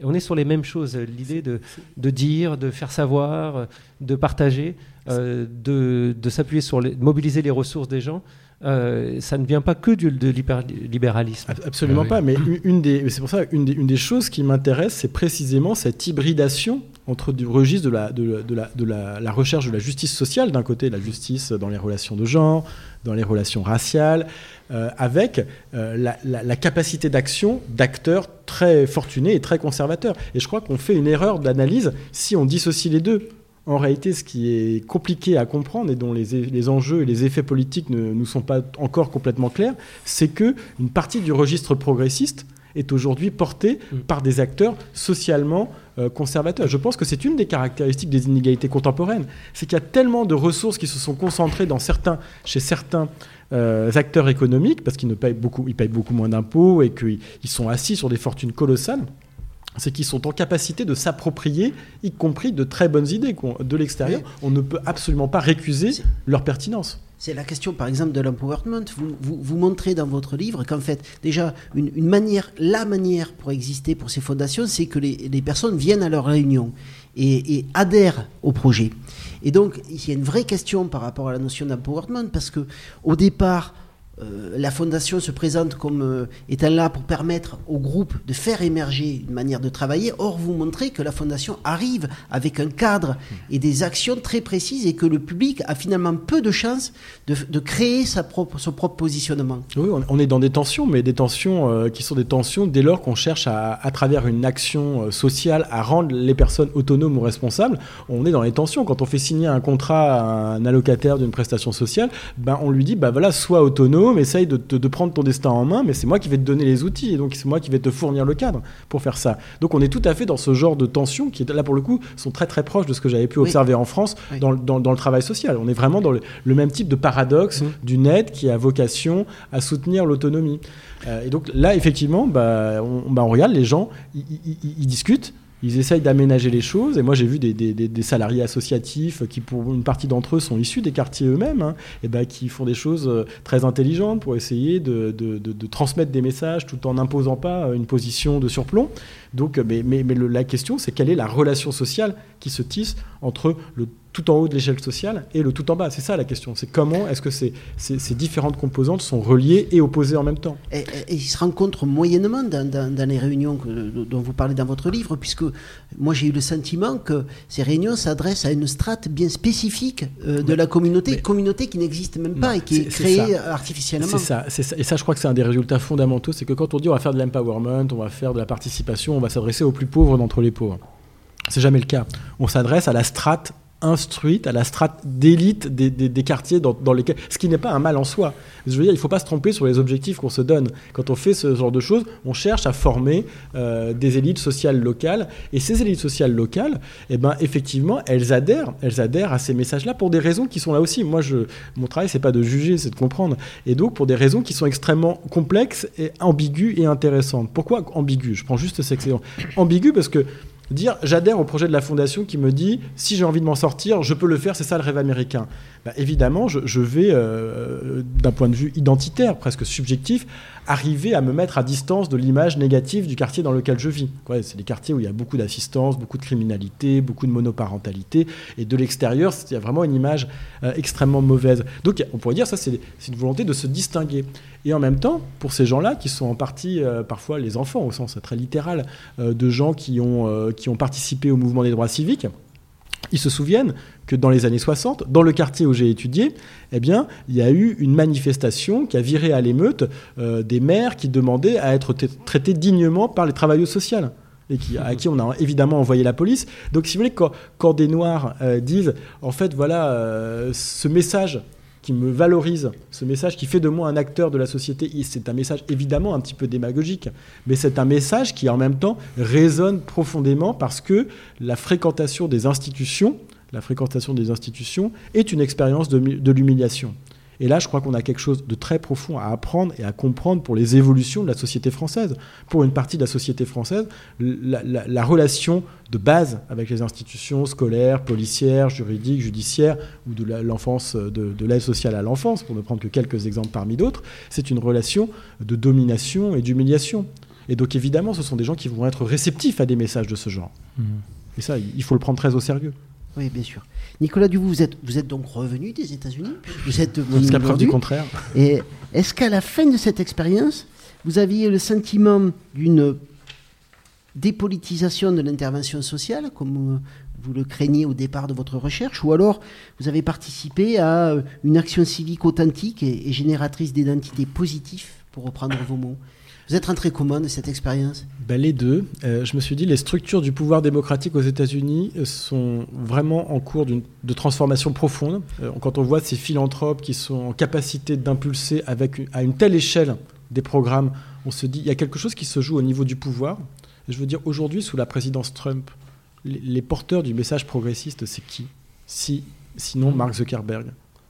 Et on est sur les mêmes choses, l'idée de, de dire, de faire savoir, de partager, euh, de, de s'appuyer sur, les, de mobiliser les ressources des gens. Euh, ça ne vient pas que du, de l'hyperlibéralisme. Absolument pas, mais une- une des, c'est pour ça une des, une des choses qui m'intéresse, c'est précisément cette hybridation entre du registre de la, de, la- de la, de la, la recherche de la justice sociale, d'un côté la justice dans les relations de genre, dans les relations raciales, euh, avec euh, la, la- la capacité d'action d'acteurs très fortunés et très conservateurs. Et je crois qu'on fait une erreur d'analyse si on dissocie les deux. En réalité, ce qui est compliqué à comprendre et dont les, les enjeux et les effets politiques ne nous sont pas encore complètement clairs, c'est que une partie du registre progressiste est aujourd'hui portée par des acteurs socialement euh, conservateurs. Je pense que c'est une des caractéristiques des inégalités contemporaines, c'est qu'il y a tellement de ressources qui se sont concentrées dans certains, chez certains euh, acteurs économiques, parce qu'ils ne payent beaucoup, ils payent beaucoup moins d'impôts et qu'ils ils sont assis sur des fortunes colossales c'est qu'ils sont en capacité de s'approprier, y compris de très bonnes idées de l'extérieur. On ne peut absolument pas récuser leur pertinence. C'est la question, par exemple, de l'empowerment. Vous, vous, vous montrez dans votre livre qu'en fait, déjà, une, une manière, la manière pour exister pour ces fondations, c'est que les, les personnes viennent à leur réunion et, et adhèrent au projet. Et donc, il y a une vraie question par rapport à la notion d'empowerment, parce que au départ, euh, la fondation se présente comme euh, étant là pour permettre au groupe de faire émerger une manière de travailler. Or, vous montrez que la fondation arrive avec un cadre et des actions très précises et que le public a finalement peu de chances de, créer sa propre, son propre positionnement. Oui, on, est dans des tensions, mais des tensions euh, qui sont des tensions dès lors qu'on cherche à, à travers une action sociale, à rendre les personnes autonomes ou responsables. On est dans les tensions. Quand on fait signer un contrat à un allocataire d'une prestation sociale, ben, on lui dit, bah voilà, sois autonome, essaye de, prendre ton destin en main, mais c'est moi qui vais te donner les outils, et donc c'est moi qui vais te fournir le cadre pour faire ça. Donc on est tout à fait dans ce genre de tensions qui, là pour le coup, sont très très proches de ce que j'avais pu Oui. observer en France Oui. dans, le- dans- dans le travail social. On est vraiment dans le, le même type de paradoxe d'une aide qui a vocation à soutenir l'autonomie. Euh, et donc là, effectivement, bah, on, bah, on regarde les gens, ils discutent. Ils essayent d'aménager les choses. Et moi, j'ai vu des, salariés associatifs qui, pour une partie d'entre eux, sont issus des quartiers eux-mêmes, hein, et ben, qui font des choses euh, très intelligentes pour essayer de, transmettre des messages tout en n'imposant pas euh, une position de surplomb. Donc, mais, mais, la question, c'est quelle est la relation sociale qui se tisse entre le tout en haut de l'échelle sociale et le tout en bas. C'est ça la question. C'est comment est-ce que ces, ces- ces différentes composantes sont reliées et opposées en même temps? Et, ils se rencontrent moyennement dans, dans- dans les réunions que- dont vous parlez dans votre livre, puisque moi j'ai eu le sentiment que ces réunions s'adressent à une strate bien spécifique euh, de la communauté, communauté qui n'existe même pas Non, et qui est, créée ça. artificiellement. C'est ça, c'est ça. Et ça, je crois que c'est un des résultats fondamentaux. C'est que quand on dit on va faire de l'empowerment, on va faire de la participation, on va s'adresser aux plus pauvres d'entre les pauvres. C'est jamais le cas. On s'adresse à la strate instruite, à la strate d'élite des, des- quartiers dans, dans lesquels. Ce qui n'est pas un mal en soi. Je veux dire, il ne faut pas se tromper sur les objectifs qu'on se donne. Quand on fait ce genre de choses, on cherche à former euh, des élites sociales locales. Et ces élites sociales locales, eh ben, effectivement, elles adhèrent, elles adhèrent à ces messages-là pour des raisons qui sont là aussi. Moi, je, mon travail, c'est pas de juger, c'est de comprendre. Et donc, pour des raisons qui sont extrêmement complexes ambiguës et intéressantes. Pourquoi ambiguës? Je prends juste cet exemple. Ambigu parce que dire j'adhère au projet de la fondation qui me dit si j'ai envie de m'en sortir, je peux le faire, c'est ça le rêve américain. Bah, évidemment, je, vais, euh, d'un point de vue identitaire, presque subjectif, arriver à me mettre à distance de l'image négative du quartier dans lequel je vis. c'est des quartiers où il y a beaucoup d'assistance, beaucoup de criminalité, beaucoup de monoparentalité, et de l'extérieur, il y a vraiment une image euh, extrêmement mauvaise. Donc on pourrait dire ça, c'est une volonté de se distinguer. Et en même temps, pour ces gens-là, qui sont en partie euh, parfois les enfants, au sens très littéral, de gens qui ont, qui ont participé au mouvement des droits civiques, ils se souviennent que dans les années 60, dans le quartier où j'ai étudié, eh bien, il y a eu une manifestation qui a viré à l'émeute euh, des maires qui demandaient à être traités dignement par les travailleurs sociaux et à qui on a évidemment envoyé la police. Donc, si vous voulez, quand, des Noirs euh, disent, en fait, voilà, euh, ce message qui me valorise, ce message qui fait de moi un acteur de la société, c'est un message évidemment un petit peu démagogique, mais c'est un message qui en même temps résonne profondément parce que la fréquentation des institutions, la fréquentation des institutions est une expérience de l'humiliation. Et là, je crois qu'on a quelque chose de très profond à apprendre et à comprendre pour les évolutions de la société française. Pour une partie de la société française, la, relation de base avec les institutions scolaires, policières, juridiques, judiciaires, ou de l'enfance, de, l'aide sociale à l'enfance, pour ne prendre que quelques exemples parmi d'autres, c'est une relation de domination et d'humiliation. Et donc évidemment, ce sont des gens qui vont être réceptifs à des messages de ce genre. Mmh. Et ça, il faut le prendre très au sérieux. Oui, bien sûr. Nicolas Duvou, vous êtes, vous êtes donc revenu des États-Unis Vous êtes Jusqu'à preuve du contraire. Et est-ce qu'à la fin de cette expérience, vous aviez le sentiment d'une dépolitisation de l'intervention sociale, comme vous le craignez au départ de votre recherche, ou alors vous avez participé à une action civique authentique et, et génératrice d'identité positive, pour reprendre vos mots? Vous êtes rentré comment de cette expérience? Ben, Les deux. Euh, je me suis dit, les structures du pouvoir démocratique aux États-Unis euh, sont vraiment en cours de transformation profonde. Euh, quand on voit ces philanthropes qui sont en capacité d'impulser avec à une telle échelle des programmes, on se dit, il y a quelque chose qui se joue au niveau du pouvoir. je veux dire, aujourd'hui, sous la présidence Trump, les, porteurs du message progressiste, c'est qui? Si, Sinon Mark Zuckerberg.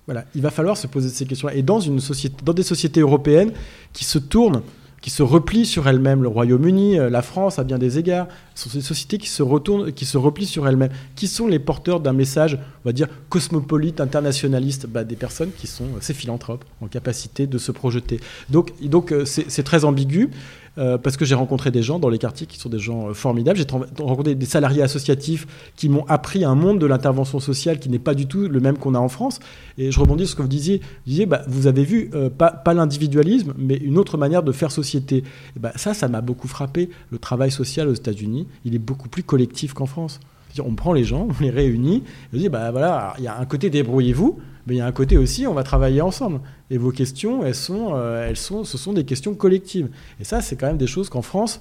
Voilà, il va falloir se poser ces questions. Et dans, une société, dans des sociétés européennes qui se tournent qui se replient sur elles-mêmes. Le Royaume-Uni, euh, la France, à bien des égards, sont des sociétés qui se retournent, qui se replient sur elles-mêmes. Qui sont les porteurs d'un message, on va dire, cosmopolite, internationaliste bah, Des personnes qui sont euh, ces philanthropes, en capacité de se projeter. Donc, donc euh, c'est très ambigu. Euh, parce que j'ai rencontré des gens dans les quartiers qui sont des gens euh, formidables. J'ai rencontré des salariés associatifs qui m'ont appris un monde de l'intervention sociale qui n'est pas du tout le même qu'on a en France. Et je rebondis sur ce que vous disiez. Vous disiez, bah, vous avez vu, euh, pas, l'individualisme, mais une autre manière de faire société. bah, ça, ça m'a beaucoup frappé. Le travail social aux États-Unis, il est beaucoup plus collectif qu'en France. On prend les gens, on les réunit, et on dit, bah voilà, il y a un côté débrouillez-vous, mais il y a un côté aussi, on va travailler ensemble. Et vos questions, elles sont, euh, elles sont, ce sont des questions collectives. Et ça, c'est quand même des choses qu'en France,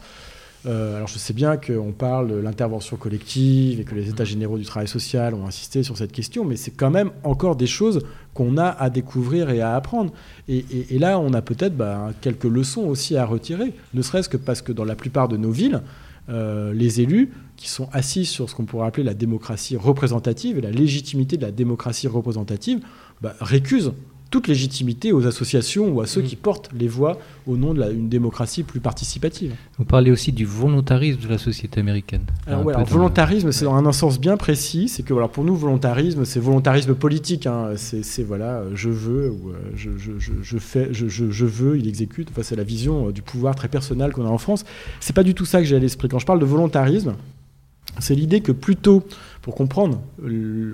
euh, alors je sais bien qu'on parle de l'intervention collective et que les États généraux du travail social ont insisté sur cette question, mais c'est quand même encore des choses qu'on a à découvrir et à apprendre. Et, là, on a peut-être bah, quelques leçons aussi à retirer, ne serait-ce que parce que dans la plupart de nos villes, euh, les élus qui sont assis sur ce qu'on pourrait appeler la démocratie représentative et la légitimité de la démocratie représentative bah, récusent toute légitimité aux associations ou à ceux mmh. qui portent les voix au nom d'une démocratie plus participative. Vous parlez aussi du volontarisme de la société américaine. Alors, volontarisme, c'est dans un sens bien précis. C'est que alors, pour nous, volontarisme, c'est volontarisme politique. Hein. C'est voilà, je veux, ou euh, je, je, je, fais, je, veux, il exécute. Enfin, c'est la vision euh, du pouvoir très personnel qu'on a en France. C'est pas du tout ça que j'ai à l'esprit. Quand je parle de volontarisme, c'est l'idée que plutôt, pour comprendre,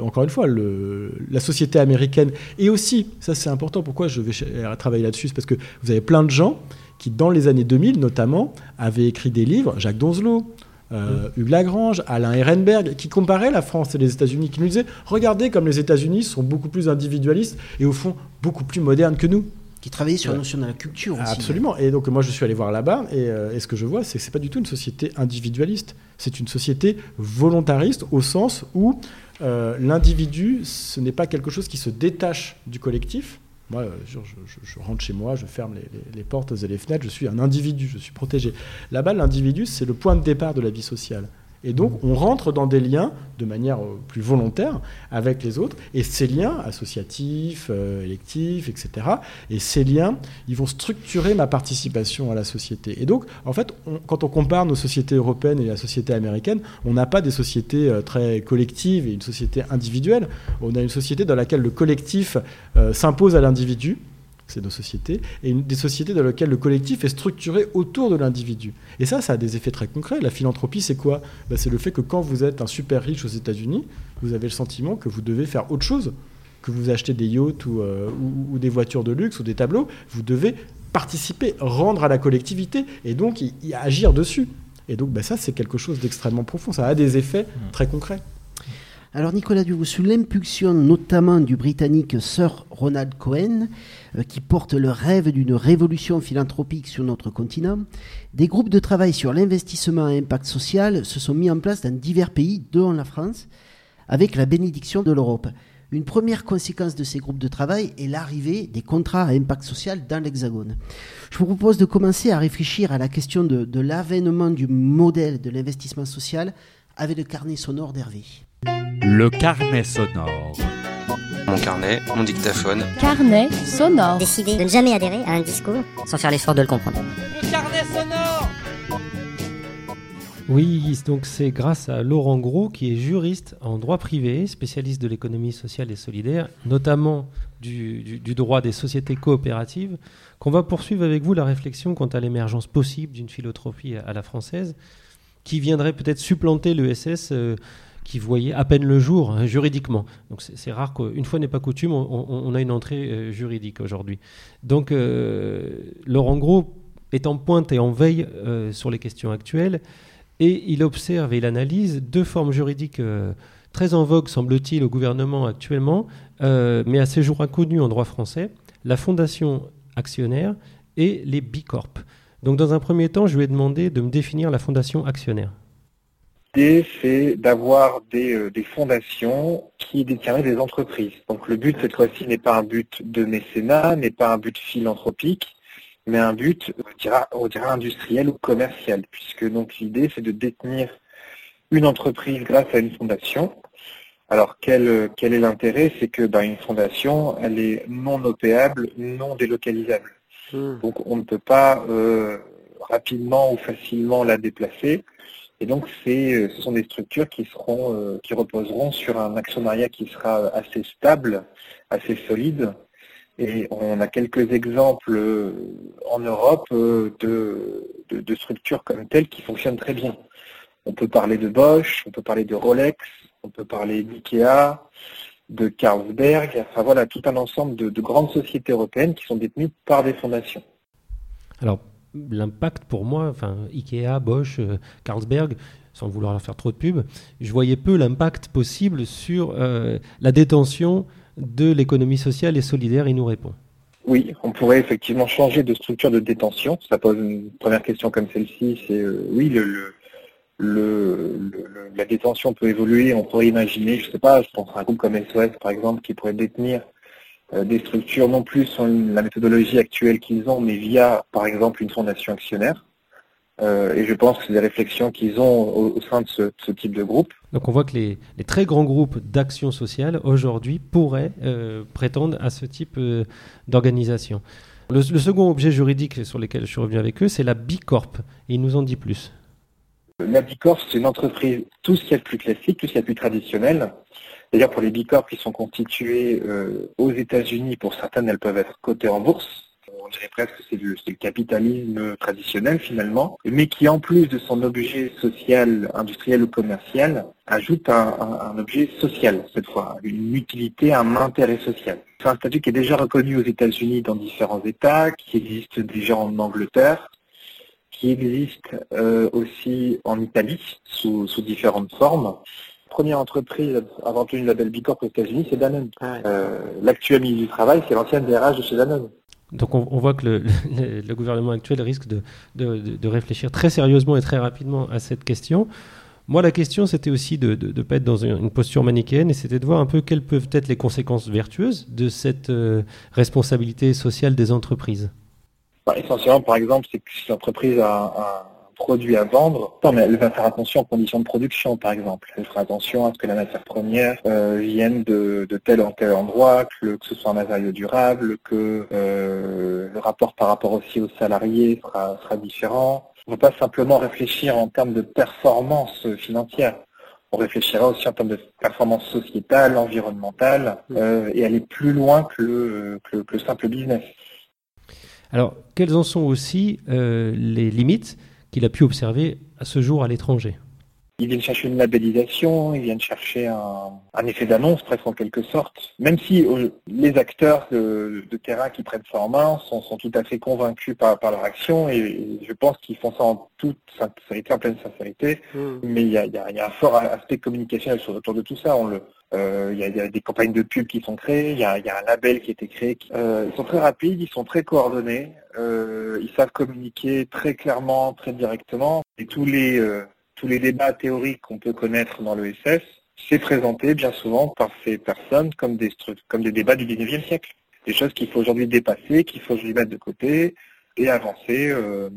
encore une fois, la société américaine, et aussi, ça c'est important, pourquoi je vais travailler là-dessus, c'est parce que vous avez plein de gens qui, dans les années 2000 notamment, avaient écrit des livres, Jacques Donzelot, euh, Hugues Lagrange, Alain Ehrenberg, qui comparaient la France et les États-Unis, qui nous disaient, regardez comme les États-Unis sont beaucoup plus individualistes et au fond beaucoup plus modernes que nous qui travaillait sur la notion de la culture aussi. Absolument. Et donc moi je suis allé voir là-bas euh, et, ce que je vois c'est que c'est pas du tout une société individualiste. C'est une société volontariste au sens où euh, l'individu ce n'est pas quelque chose qui se détache du collectif. Moi, je, rentre chez moi, je ferme les, les, portes et les fenêtres, je suis un individu, je suis protégé. Là-bas, l'individu, c'est le point de départ de la vie sociale. Et donc, on rentre dans des liens de manière euh, plus volontaire avec les autres. Et ces liens associatifs, euh, électifs, etc., et ces liens, ils vont structurer ma participation à la société. Et donc, en fait, quand on compare nos sociétés européennes et la société américaine, on n'a pas des sociétés euh, très collectives et une société individuelle. On a une société dans laquelle le collectif s'impose à l'individu c'est nos sociétés, et une, des sociétés dans lesquelles le collectif est structuré autour de l'individu. Et ça, ça a des effets très concrets. La philanthropie, c'est quoi? Ben, C'est le fait que quand vous êtes un super riche aux États-Unis, vous avez le sentiment que vous devez faire autre chose, que vous achetez des yachts ou, euh, ou, des voitures de luxe ou des tableaux, vous devez participer, rendre à la collectivité, et donc y, agir dessus. Et donc ben, ça, c'est quelque chose d'extrêmement profond. Ça a des effets mmh. très concrets. Alors Nicolas Duvaux, sous l'impulsion notamment du Britannique Sir Ronald Cohen, euh, qui porte le rêve d'une révolution philanthropique sur notre continent, des groupes de travail sur l'investissement à impact social se sont mis en place dans divers pays, dont la France, avec la bénédiction de l'Europe. Une première conséquence de ces groupes de travail est l'arrivée des contrats à impact social dans l'Hexagone. Je vous propose de commencer à réfléchir à la question de, de l'avènement du modèle de l'investissement social avec le carnet sonore d'Hervé. Le carnet sonore. Mon carnet, mon dictaphone. Carnet sonore. Décider de ne jamais adhérer à un discours sans faire l'effort de le comprendre. Le carnet sonore oui, donc c'est grâce à Laurent Gros, qui est juriste en droit privé, spécialiste de l'économie sociale et solidaire, notamment du, du, droit des sociétés coopératives, qu'on va poursuivre avec vous la réflexion quant à l'émergence possible d'une philanthropie à la française, qui viendrait peut-être supplanter l'ESS euh, qui voyait à peine le jour hein, juridiquement. Donc c'est rare qu'une fois n'est pas coutume, on, a une entrée euh, juridique aujourd'hui. Donc euh, Laurent Gros est en pointe et en veille euh, sur les questions actuelles et il observe et il analyse deux formes juridiques très en vogue, semble-t-il, au gouvernement actuellement, mais à ces jours inconnus en droit français, la fondation actionnaire et les bicorp. Donc dans un premier temps, je lui ai demandé de me définir la fondation actionnaire. L'idée, c'est d'avoir des, euh, des, fondations qui détiennent des entreprises. Donc le but cette fois-ci n'est pas un but de mécénat, n'est pas un but philanthropique, mais un but, on dirait, industriel ou commercial, puisque donc l'idée, c'est de détenir une entreprise grâce à une fondation. Alors quel, quel est l'intérêt? C'est que ben, une fondation, elle est non opéable, non délocalisable. Hmm. Donc on ne peut pas euh, rapidement ou facilement la déplacer. Et donc, euh, ce sont des structures qui seront, euh, qui reposeront sur un actionnariat qui sera assez stable, assez solide. Et on a quelques exemples euh, en Europe de, structures comme telles qui fonctionnent très bien. On peut parler de Bosch, on peut parler de Rolex, on peut parler d'IKEA, de Carlsberg, enfin voilà, tout un ensemble de, de, grandes sociétés européennes qui sont détenues par des fondations. Alors, l'impact pour moi, enfin Ikea, Bosch, euh, Carlsberg, sans vouloir leur faire trop de pub, je voyais peu l'impact possible sur euh, la détention de l'économie sociale et solidaire. Il nous répond. Oui, on pourrait effectivement changer de structure de détention. Ça pose une première question comme celle-ci. C'est euh, oui, la détention peut évoluer. On pourrait imaginer, je ne sais pas, je pense à un groupe comme SOS par exemple, qui pourrait détenir des structures non plus sur la méthodologie actuelle qu'ils ont, mais via, par exemple, une fondation actionnaire. Euh, et je pense que c'est des réflexions qu'ils ont au, sein de ce, type de groupe. Donc on voit que les, très grands groupes d'action sociale aujourd'hui pourraient euh, prétendre à ce type d'organisation. Le, le, second objet juridique sur lequel je suis revenu avec eux, c'est la Bicorp. Et ils nous en dit plus. La Bicorp, c'est une entreprise, tout ce qui est le plus classique, tout ce qui est le plus traditionnel, D'ailleurs, pour les bicorps qui sont constitués euh, aux États-Unis, pour certaines, elles peuvent être cotées en bourse. On dirait presque que c'est le, capitalisme traditionnel finalement, mais qui en plus de son objet social, industriel ou commercial, ajoute un, objet social cette fois, une utilité, un intérêt social. C'est un statut qui est déjà reconnu aux États-Unis dans différents États, qui existe déjà en Angleterre, qui existe euh, aussi en Italie sous différentes formes première entreprise à avoir obtenu le label Bicorp aux États-Unis, c'est Danone. Ah euh, l'actuel ministre du Travail, c'est l'ancienne DRH de chez Danone. Donc on, voit que le, gouvernement actuel risque de, de, réfléchir très sérieusement et très rapidement à cette question. Moi, la question, c'était aussi de ne pas être dans une, posture manichéenne et c'était de voir un peu quelles peuvent être les conséquences vertueuses de cette euh, responsabilité sociale des entreprises. Bah, essentiellement, par exemple, c'est que si l'entreprise a, produit à vendre, mais elle va faire attention aux conditions de production, par exemple. Elle fera attention à ce que la matière première euh, vienne de, tel ou tel endroit, que, ce soit un matériau durable, que euh, le rapport par rapport aussi aux salariés sera, sera différent. On ne va pas simplement réfléchir en termes de performance financière on réfléchira aussi en termes de performance sociétale, environnementale, euh, et aller plus loin que le, que le, simple business. Alors, quelles en sont aussi euh, les limites qu'il a pu observer à ce jour à l'étranger ils viennent chercher une labellisation, ils viennent chercher un, effet d'annonce presque en quelque sorte. Même si euh, les acteurs de, terrain qui prennent ça en main sont, tout à fait convaincus par, leur action et, je pense qu'ils font ça en toute sincérité, en pleine sincérité. Mm. Mais il y a, un fort aspect communicationnel autour de tout ça. Il y, a, des campagnes de pub qui sont créées, il y a, un label qui a été créé. Euh, ils sont très rapides, ils sont très coordonnés, ils savent communiquer très clairement, très directement. Et tous les tous les débats théoriques qu'on peut connaître dans l'ESS, c'est présenté bien souvent par ces personnes comme des, comme des débats du 19e siècle. Des choses qu'il faut aujourd'hui dépasser, qu'il faut aujourd'hui mettre de côté et avancer. Euh,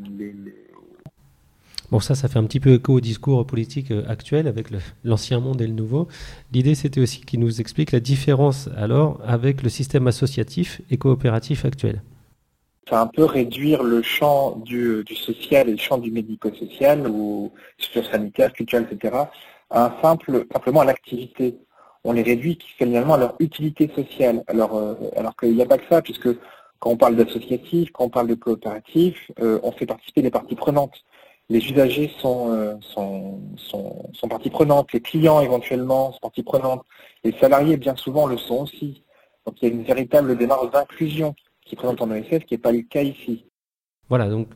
Bon, ça, ça fait un petit peu écho au discours politique euh, actuel avec l'ancien monde et le nouveau. L'idée, c'était aussi qu'il nous explique la différence alors avec le système associatif et coopératif actuel ça un peu réduire le champ du, social et le champ du médico-social ou sanitaire, culturel, etc. à un simple, simplement à l'activité. On les réduit finalement à leur utilité sociale. Alors, euh, alors qu'il n'y a pas que ça, puisque quand on parle d'associatif, quand on parle de coopératif, euh, on fait participer les parties prenantes. Les usagers sont, euh, sont, sont, sont parties prenantes, les clients éventuellement sont parties prenantes, les salariés bien souvent le sont aussi. Donc il y a une véritable démarche d'inclusion qui présente en ESS, qui n'est pas le cas ici. Voilà, donc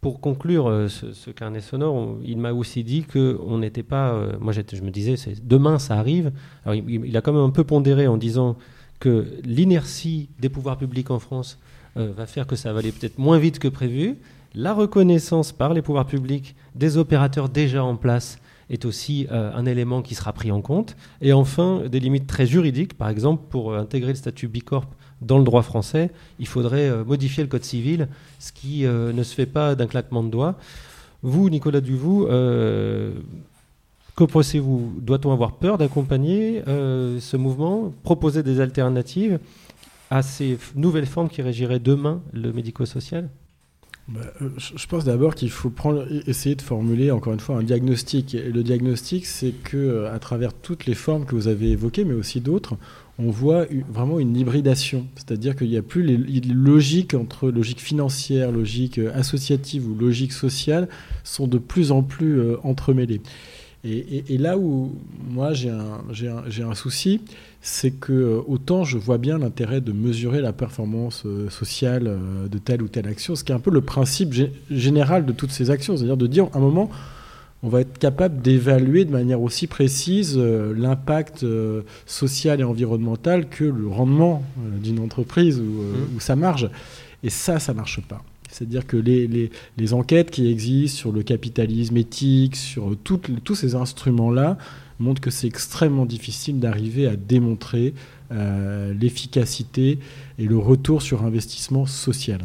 pour conclure euh, ce, carnet sonore, il m'a aussi dit qu'on n'était pas. Euh, moi, je me disais, demain, ça arrive. Alors, il, a quand même un peu pondéré en disant que l'inertie des pouvoirs publics en France va faire que ça va aller peut-être moins vite que prévu. La reconnaissance par les pouvoirs publics des opérateurs déjà en place est aussi un élément qui sera pris en compte. Et enfin, des limites très juridiques, par exemple, pour intégrer le statut Bicorp dans le droit français, il faudrait euh, modifier le code civil, ce qui euh, ne se fait pas d'un claquement de doigts. Vous, Nicolas Duvou, euh, que pensez-vous? Doit-on avoir peur d'accompagner ce mouvement, proposer des alternatives à ces nouvelles formes qui régiraient demain le médico-social? Bah, je pense d'abord qu'il faut essayer de formuler encore une fois un diagnostic. Et le diagnostic, c'est que à travers toutes les formes que vous avez évoquées, mais aussi d'autres, on voit vraiment une hybridation. C'est-à-dire qu'il n'y a plus les, logiques entre logique financière, logique euh, associative ou logique sociale sont de plus en plus euh, entremêlées. Et, là où moi j'ai un, souci, c'est que euh, autant je vois bien l'intérêt de mesurer la performance sociale de telle ou telle action, ce qui est un peu le principe général de toutes ces actions, c'est-à-dire de dire à un moment, on va être capable d'évaluer de manière aussi précise euh, l'impact euh, social et environnemental que le rendement euh, d'une entreprise mmh. ou, sa marge. Et ça, ça ne marche pas. C'est-à-dire que les, enquêtes qui existent sur le capitalisme éthique, sur tous ces instruments-là, montrent que c'est extrêmement difficile d'arriver à démontrer l'efficacité et le retour sur investissement social.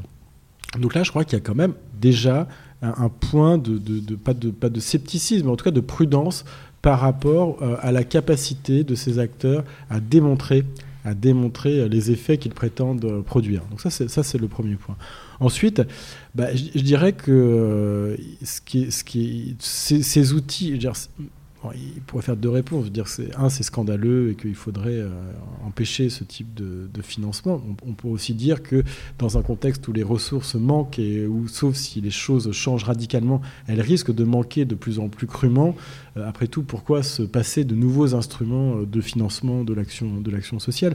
Donc là, je crois qu'il y a quand même déjà un, point de, pas de, scepticisme, en tout cas de prudence par rapport euh, à la capacité de ces acteurs à démontrer à démontrer euh, les effets qu'ils prétendent euh, produire. Donc ça, c'est, le premier point. Ensuite, bah, je, dirais que ce qui, ce qui, ces, outils, il pourrait faire deux réponses. Dire un, c'est scandaleux et qu'il faudrait euh, empêcher ce type de, financement. On, peut aussi dire que dans un contexte où les ressources manquent et où, sauf si les choses changent radicalement, elles risquent de manquer de plus en plus crûment. Euh, après tout, pourquoi se passer de nouveaux instruments euh, de financement de l'action sociale?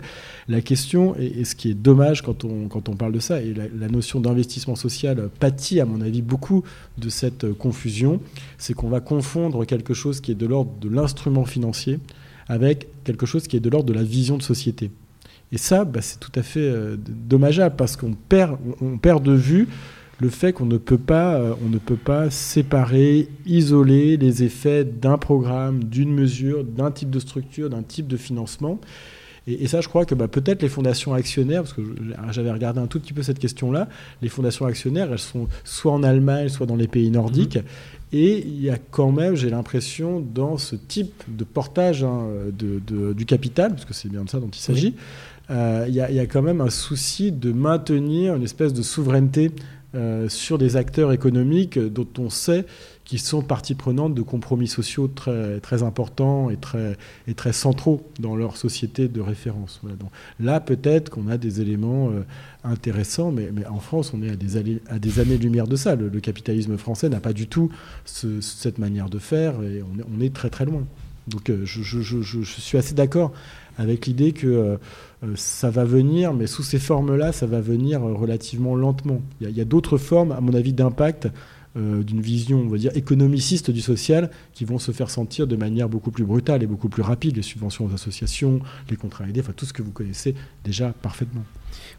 La question et, ce qui est dommage quand on quand on parle de ça. Et la, notion d'investissement social pâtit à mon avis beaucoup de cette confusion, c'est qu'on va confondre quelque chose qui est de l'ordre de l'instrument financier avec quelque chose qui est de l'ordre de la vision de société. Et ça, bah, c'est tout à fait euh, dommageable parce qu'on perd, perd de vue le fait qu'on ne peut pas, euh, on ne peut pas séparer, isoler les effets d'un programme, d'une mesure, d'un type de structure, d'un type de financement. Et, ça, je crois que bah, peut-être les fondations actionnaires, parce que j'avais regardé un tout petit peu cette question-là, les fondations actionnaires, elles sont soit en Allemagne, soit dans les pays nordiques. Mmh. Et il y a quand même, j'ai l'impression, dans ce type de portage hein, de, du capital, parce que c'est bien de ça dont il s'agit, euh, il y, a quand même un souci de maintenir une espèce de souveraineté euh, sur des acteurs économiques dont on sait qu'ils sont partie prenante de compromis sociaux très, très importants et très, et très centraux dans leur société de référence. Donc là, peut-être qu'on a des éléments euh, intéressants, mais, en France, on est à des, à des années-lumière de ça. Le, capitalisme français n'a pas du tout cette manière de faire et on est, très très loin. Donc je, je suis assez d'accord avec l'idée que euh, ça va venir, mais sous ces formes-là, ça va venir euh, relativement lentement. Il y a, d'autres formes, à mon avis, d'impact euh, d'une vision, on va dire, économiciste du social, qui vont se faire sentir de manière beaucoup plus brutale et beaucoup plus rapide. Les subventions aux associations, les contrats aidés, enfin tout ce que vous connaissez déjà parfaitement.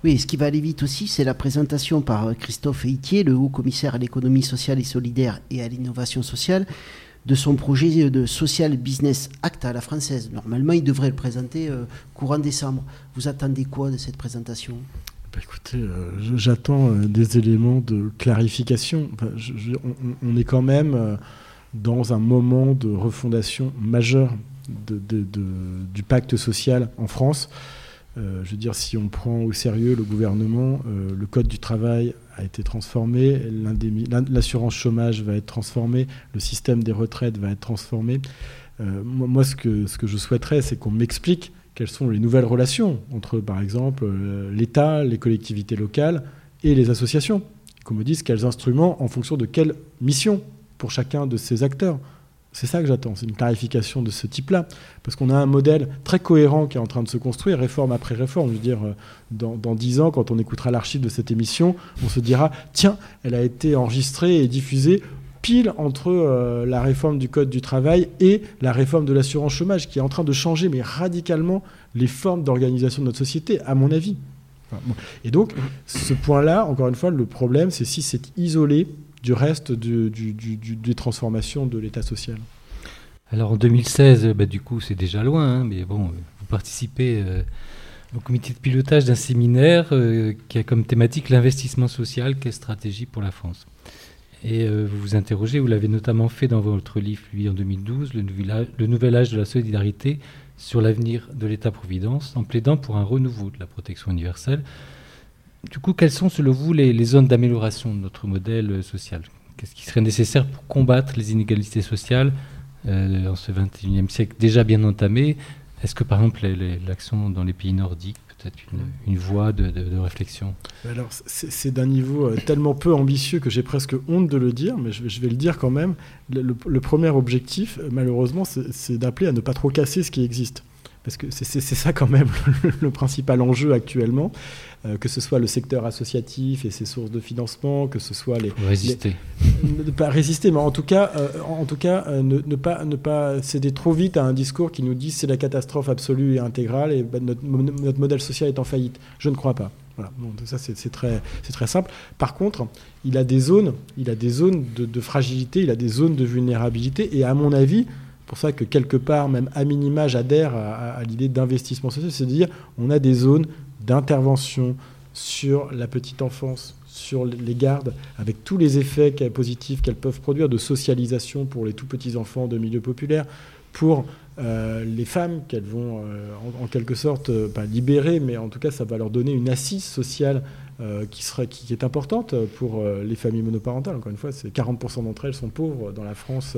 Oui, ce qui va aller vite aussi, c'est la présentation par Christophe Heitier, le haut commissaire à l'économie sociale et solidaire et à l'innovation sociale, de son projet de Social Business Act à la française. Normalement, il devrait le présenter euh, courant décembre. Vous attendez quoi de cette présentation? Bah, écoutez, euh, j'attends euh, des éléments de clarification. on, est quand même dans un moment de refondation majeure du pacte social en France. Je veux dire, si on prend au sérieux le gouvernement, le Code du travail a été transformé, l'assurance chômage va être transformée, le système des retraites va être transformé. Euh, moi, ce que, je souhaiterais, c'est qu'on m'explique quelles sont les nouvelles relations entre, par exemple, euh, l'État, les collectivités locales et les associations. Qu'on me dise quels instruments, en fonction de quelle mission pour chacun de ces acteurs. C'est ça que j'attends, c'est une clarification de ce type-là. Parce qu'on a un modèle très cohérent qui est en train de se construire, réforme après réforme. Je veux dire, euh, dans dix ans, quand on écoutera l'archive de cette émission, on se dira tiens, elle a été enregistrée et diffusée pile entre euh, la réforme du Code du travail et la réforme de l'assurance chômage, qui est en train de changer, mais radicalement, les formes d'organisation de notre société, à mon avis. Et donc, ce point-là, encore une fois, le problème, c'est si c'est isolé du reste des transformations de l'État social Alors en 2016, bah, du coup, c'est déjà loin, hein, mais bon, vous participez euh, au comité de pilotage d'un séminaire euh, qui a comme thématique l'investissement social, quelle stratégie pour la France. Et euh, vous vous interrogez, vous l'avez notamment fait dans votre livre publié en 2012, le le nouvel âge de la solidarité sur l'avenir de l'État-providence, en plaidant pour un renouveau de la protection universelle. Du coup, quelles sont selon vous les, zones d'amélioration de notre modèle euh, social? Qu'est-ce qui serait nécessaire pour combattre les inégalités sociales euh, en ce 21e siècle déjà bien entamé? Est-ce que par exemple l'action dans les pays nordiques peut-être une, voie de, réflexion? Alors c'est d'un niveau euh, tellement peu ambitieux que j'ai presque honte de le dire, mais je, vais le dire quand même. le premier objectif, malheureusement, c'est d'appeler à ne pas trop casser ce qui existe parce que c'est ça quand même le, principal enjeu actuellement, euh, que ce soit le secteur associatif et ses sources de financement, que ce soit les résister, ne pas résister, mais en tout cas, euh, en tout cas, euh, ne, pas ne pas céder trop vite à un discours qui nous dit c'est la catastrophe absolue et intégrale et ben, notre, modèle social est en faillite. Je ne crois pas. Voilà. ça c'est très très simple. Par contre, il a des zones, il a des zones de, de fragilité, il a des zones de vulnérabilité et à mon avis pour ça que quelque part, même à minima, j'adhère à, l'idée d'investissement social, c'est à dire on a des zones d'intervention sur la petite enfance, sur les gardes, avec tous les effets positifs qu'elles peuvent produire de socialisation pour les tout petits enfants de milieux populaires, pour euh, les femmes qu'elles vont euh, en, quelque sorte euh, pas libérer, mais en tout cas ça va leur donner une assise sociale qui, sera, qui, est importante pour les familles monoparentales. Encore une fois, 40% d'entre elles sont pauvres dans la France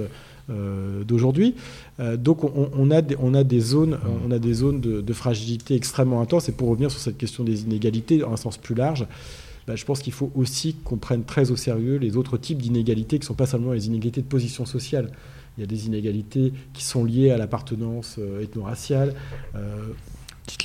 euh, d'aujourd'hui. Euh, donc on, a des, on, a des, zones, on a des zones de, fragilité extrêmement intenses. Et pour revenir sur cette question des inégalités, dans un sens plus large, bah, je pense qu'il faut aussi qu'on prenne très au sérieux les autres types d'inégalités qui ne sont pas seulement les inégalités de position sociale. Il y a des inégalités qui sont liées à l'appartenance euh, ethno-raciale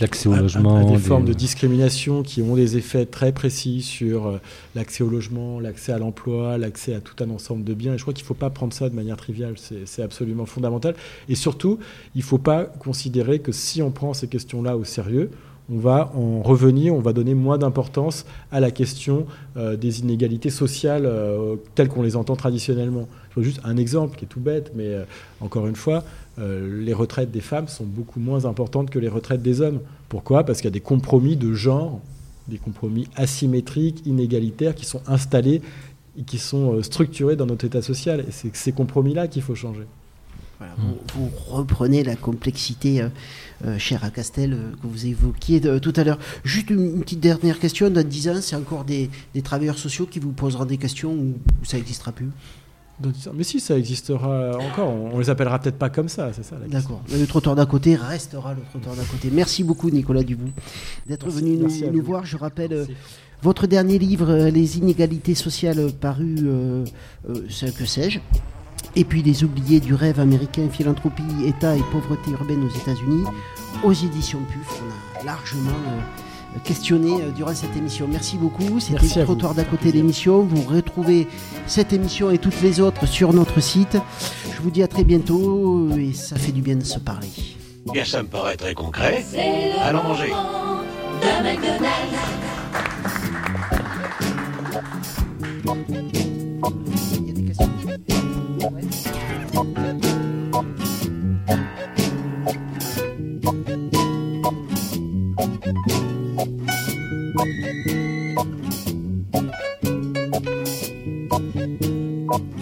l'accès au logement. des, formes de discrimination qui ont des effets très précis sur euh, l'accès au logement, l'accès à l'emploi, l'accès à tout un ensemble de biens. Et je crois qu'il ne faut pas prendre ça de manière triviale, c'est absolument fondamental. Et surtout, il ne faut pas considérer que si on prend ces questions-là au sérieux, on va en revenir, on va donner moins d'importance à la question euh, des inégalités sociales euh, telles qu'on les entend traditionnellement. Je veux juste un exemple qui est tout bête, mais encore une fois, euh, les retraites des femmes sont beaucoup moins importantes que les retraites des hommes. Pourquoi? Parce qu'il y a des compromis de genre, des compromis asymétriques, inégalitaires, qui sont installés et qui sont euh, structurés dans notre État social. Et c'est ces compromis-là qu'il faut changer. Vous, reprenez la complexité, euh, chère à Castel, que vous évoquiez tout à l'heure. Juste une, une, petite dernière question. Dans 10 ans, c'est encore des, des, travailleurs sociaux qui vous poseront des questions ou ça n'existera plus? Mais si, ça existera encore. On les appellera peut-être pas comme ça, c'est ça. D'accord. Le trottoir d'à côté restera le trottoir d'à côté. Merci beaucoup, Nicolas Dubout, d'être venu nous, nous voir. Je rappelle euh, votre dernier livre, euh, Les inégalités sociales, paru, euh, euh, que sais-je. Et puis Les oubliés du rêve américain, philanthropie, État et pauvreté urbaine aux États-Unis, aux éditions PUF. On a largement questionné durant cette émission. Merci beaucoup. C'était le trottoir d'à côté l'émission. Vous retrouvez cette émission et toutes les autres sur notre site. Je vous dis à très bientôt et ça fait du bien de se parler. Bien, ça me paraît très concret. Allons manger. De McDonald's. Il y a des questions ouais. you.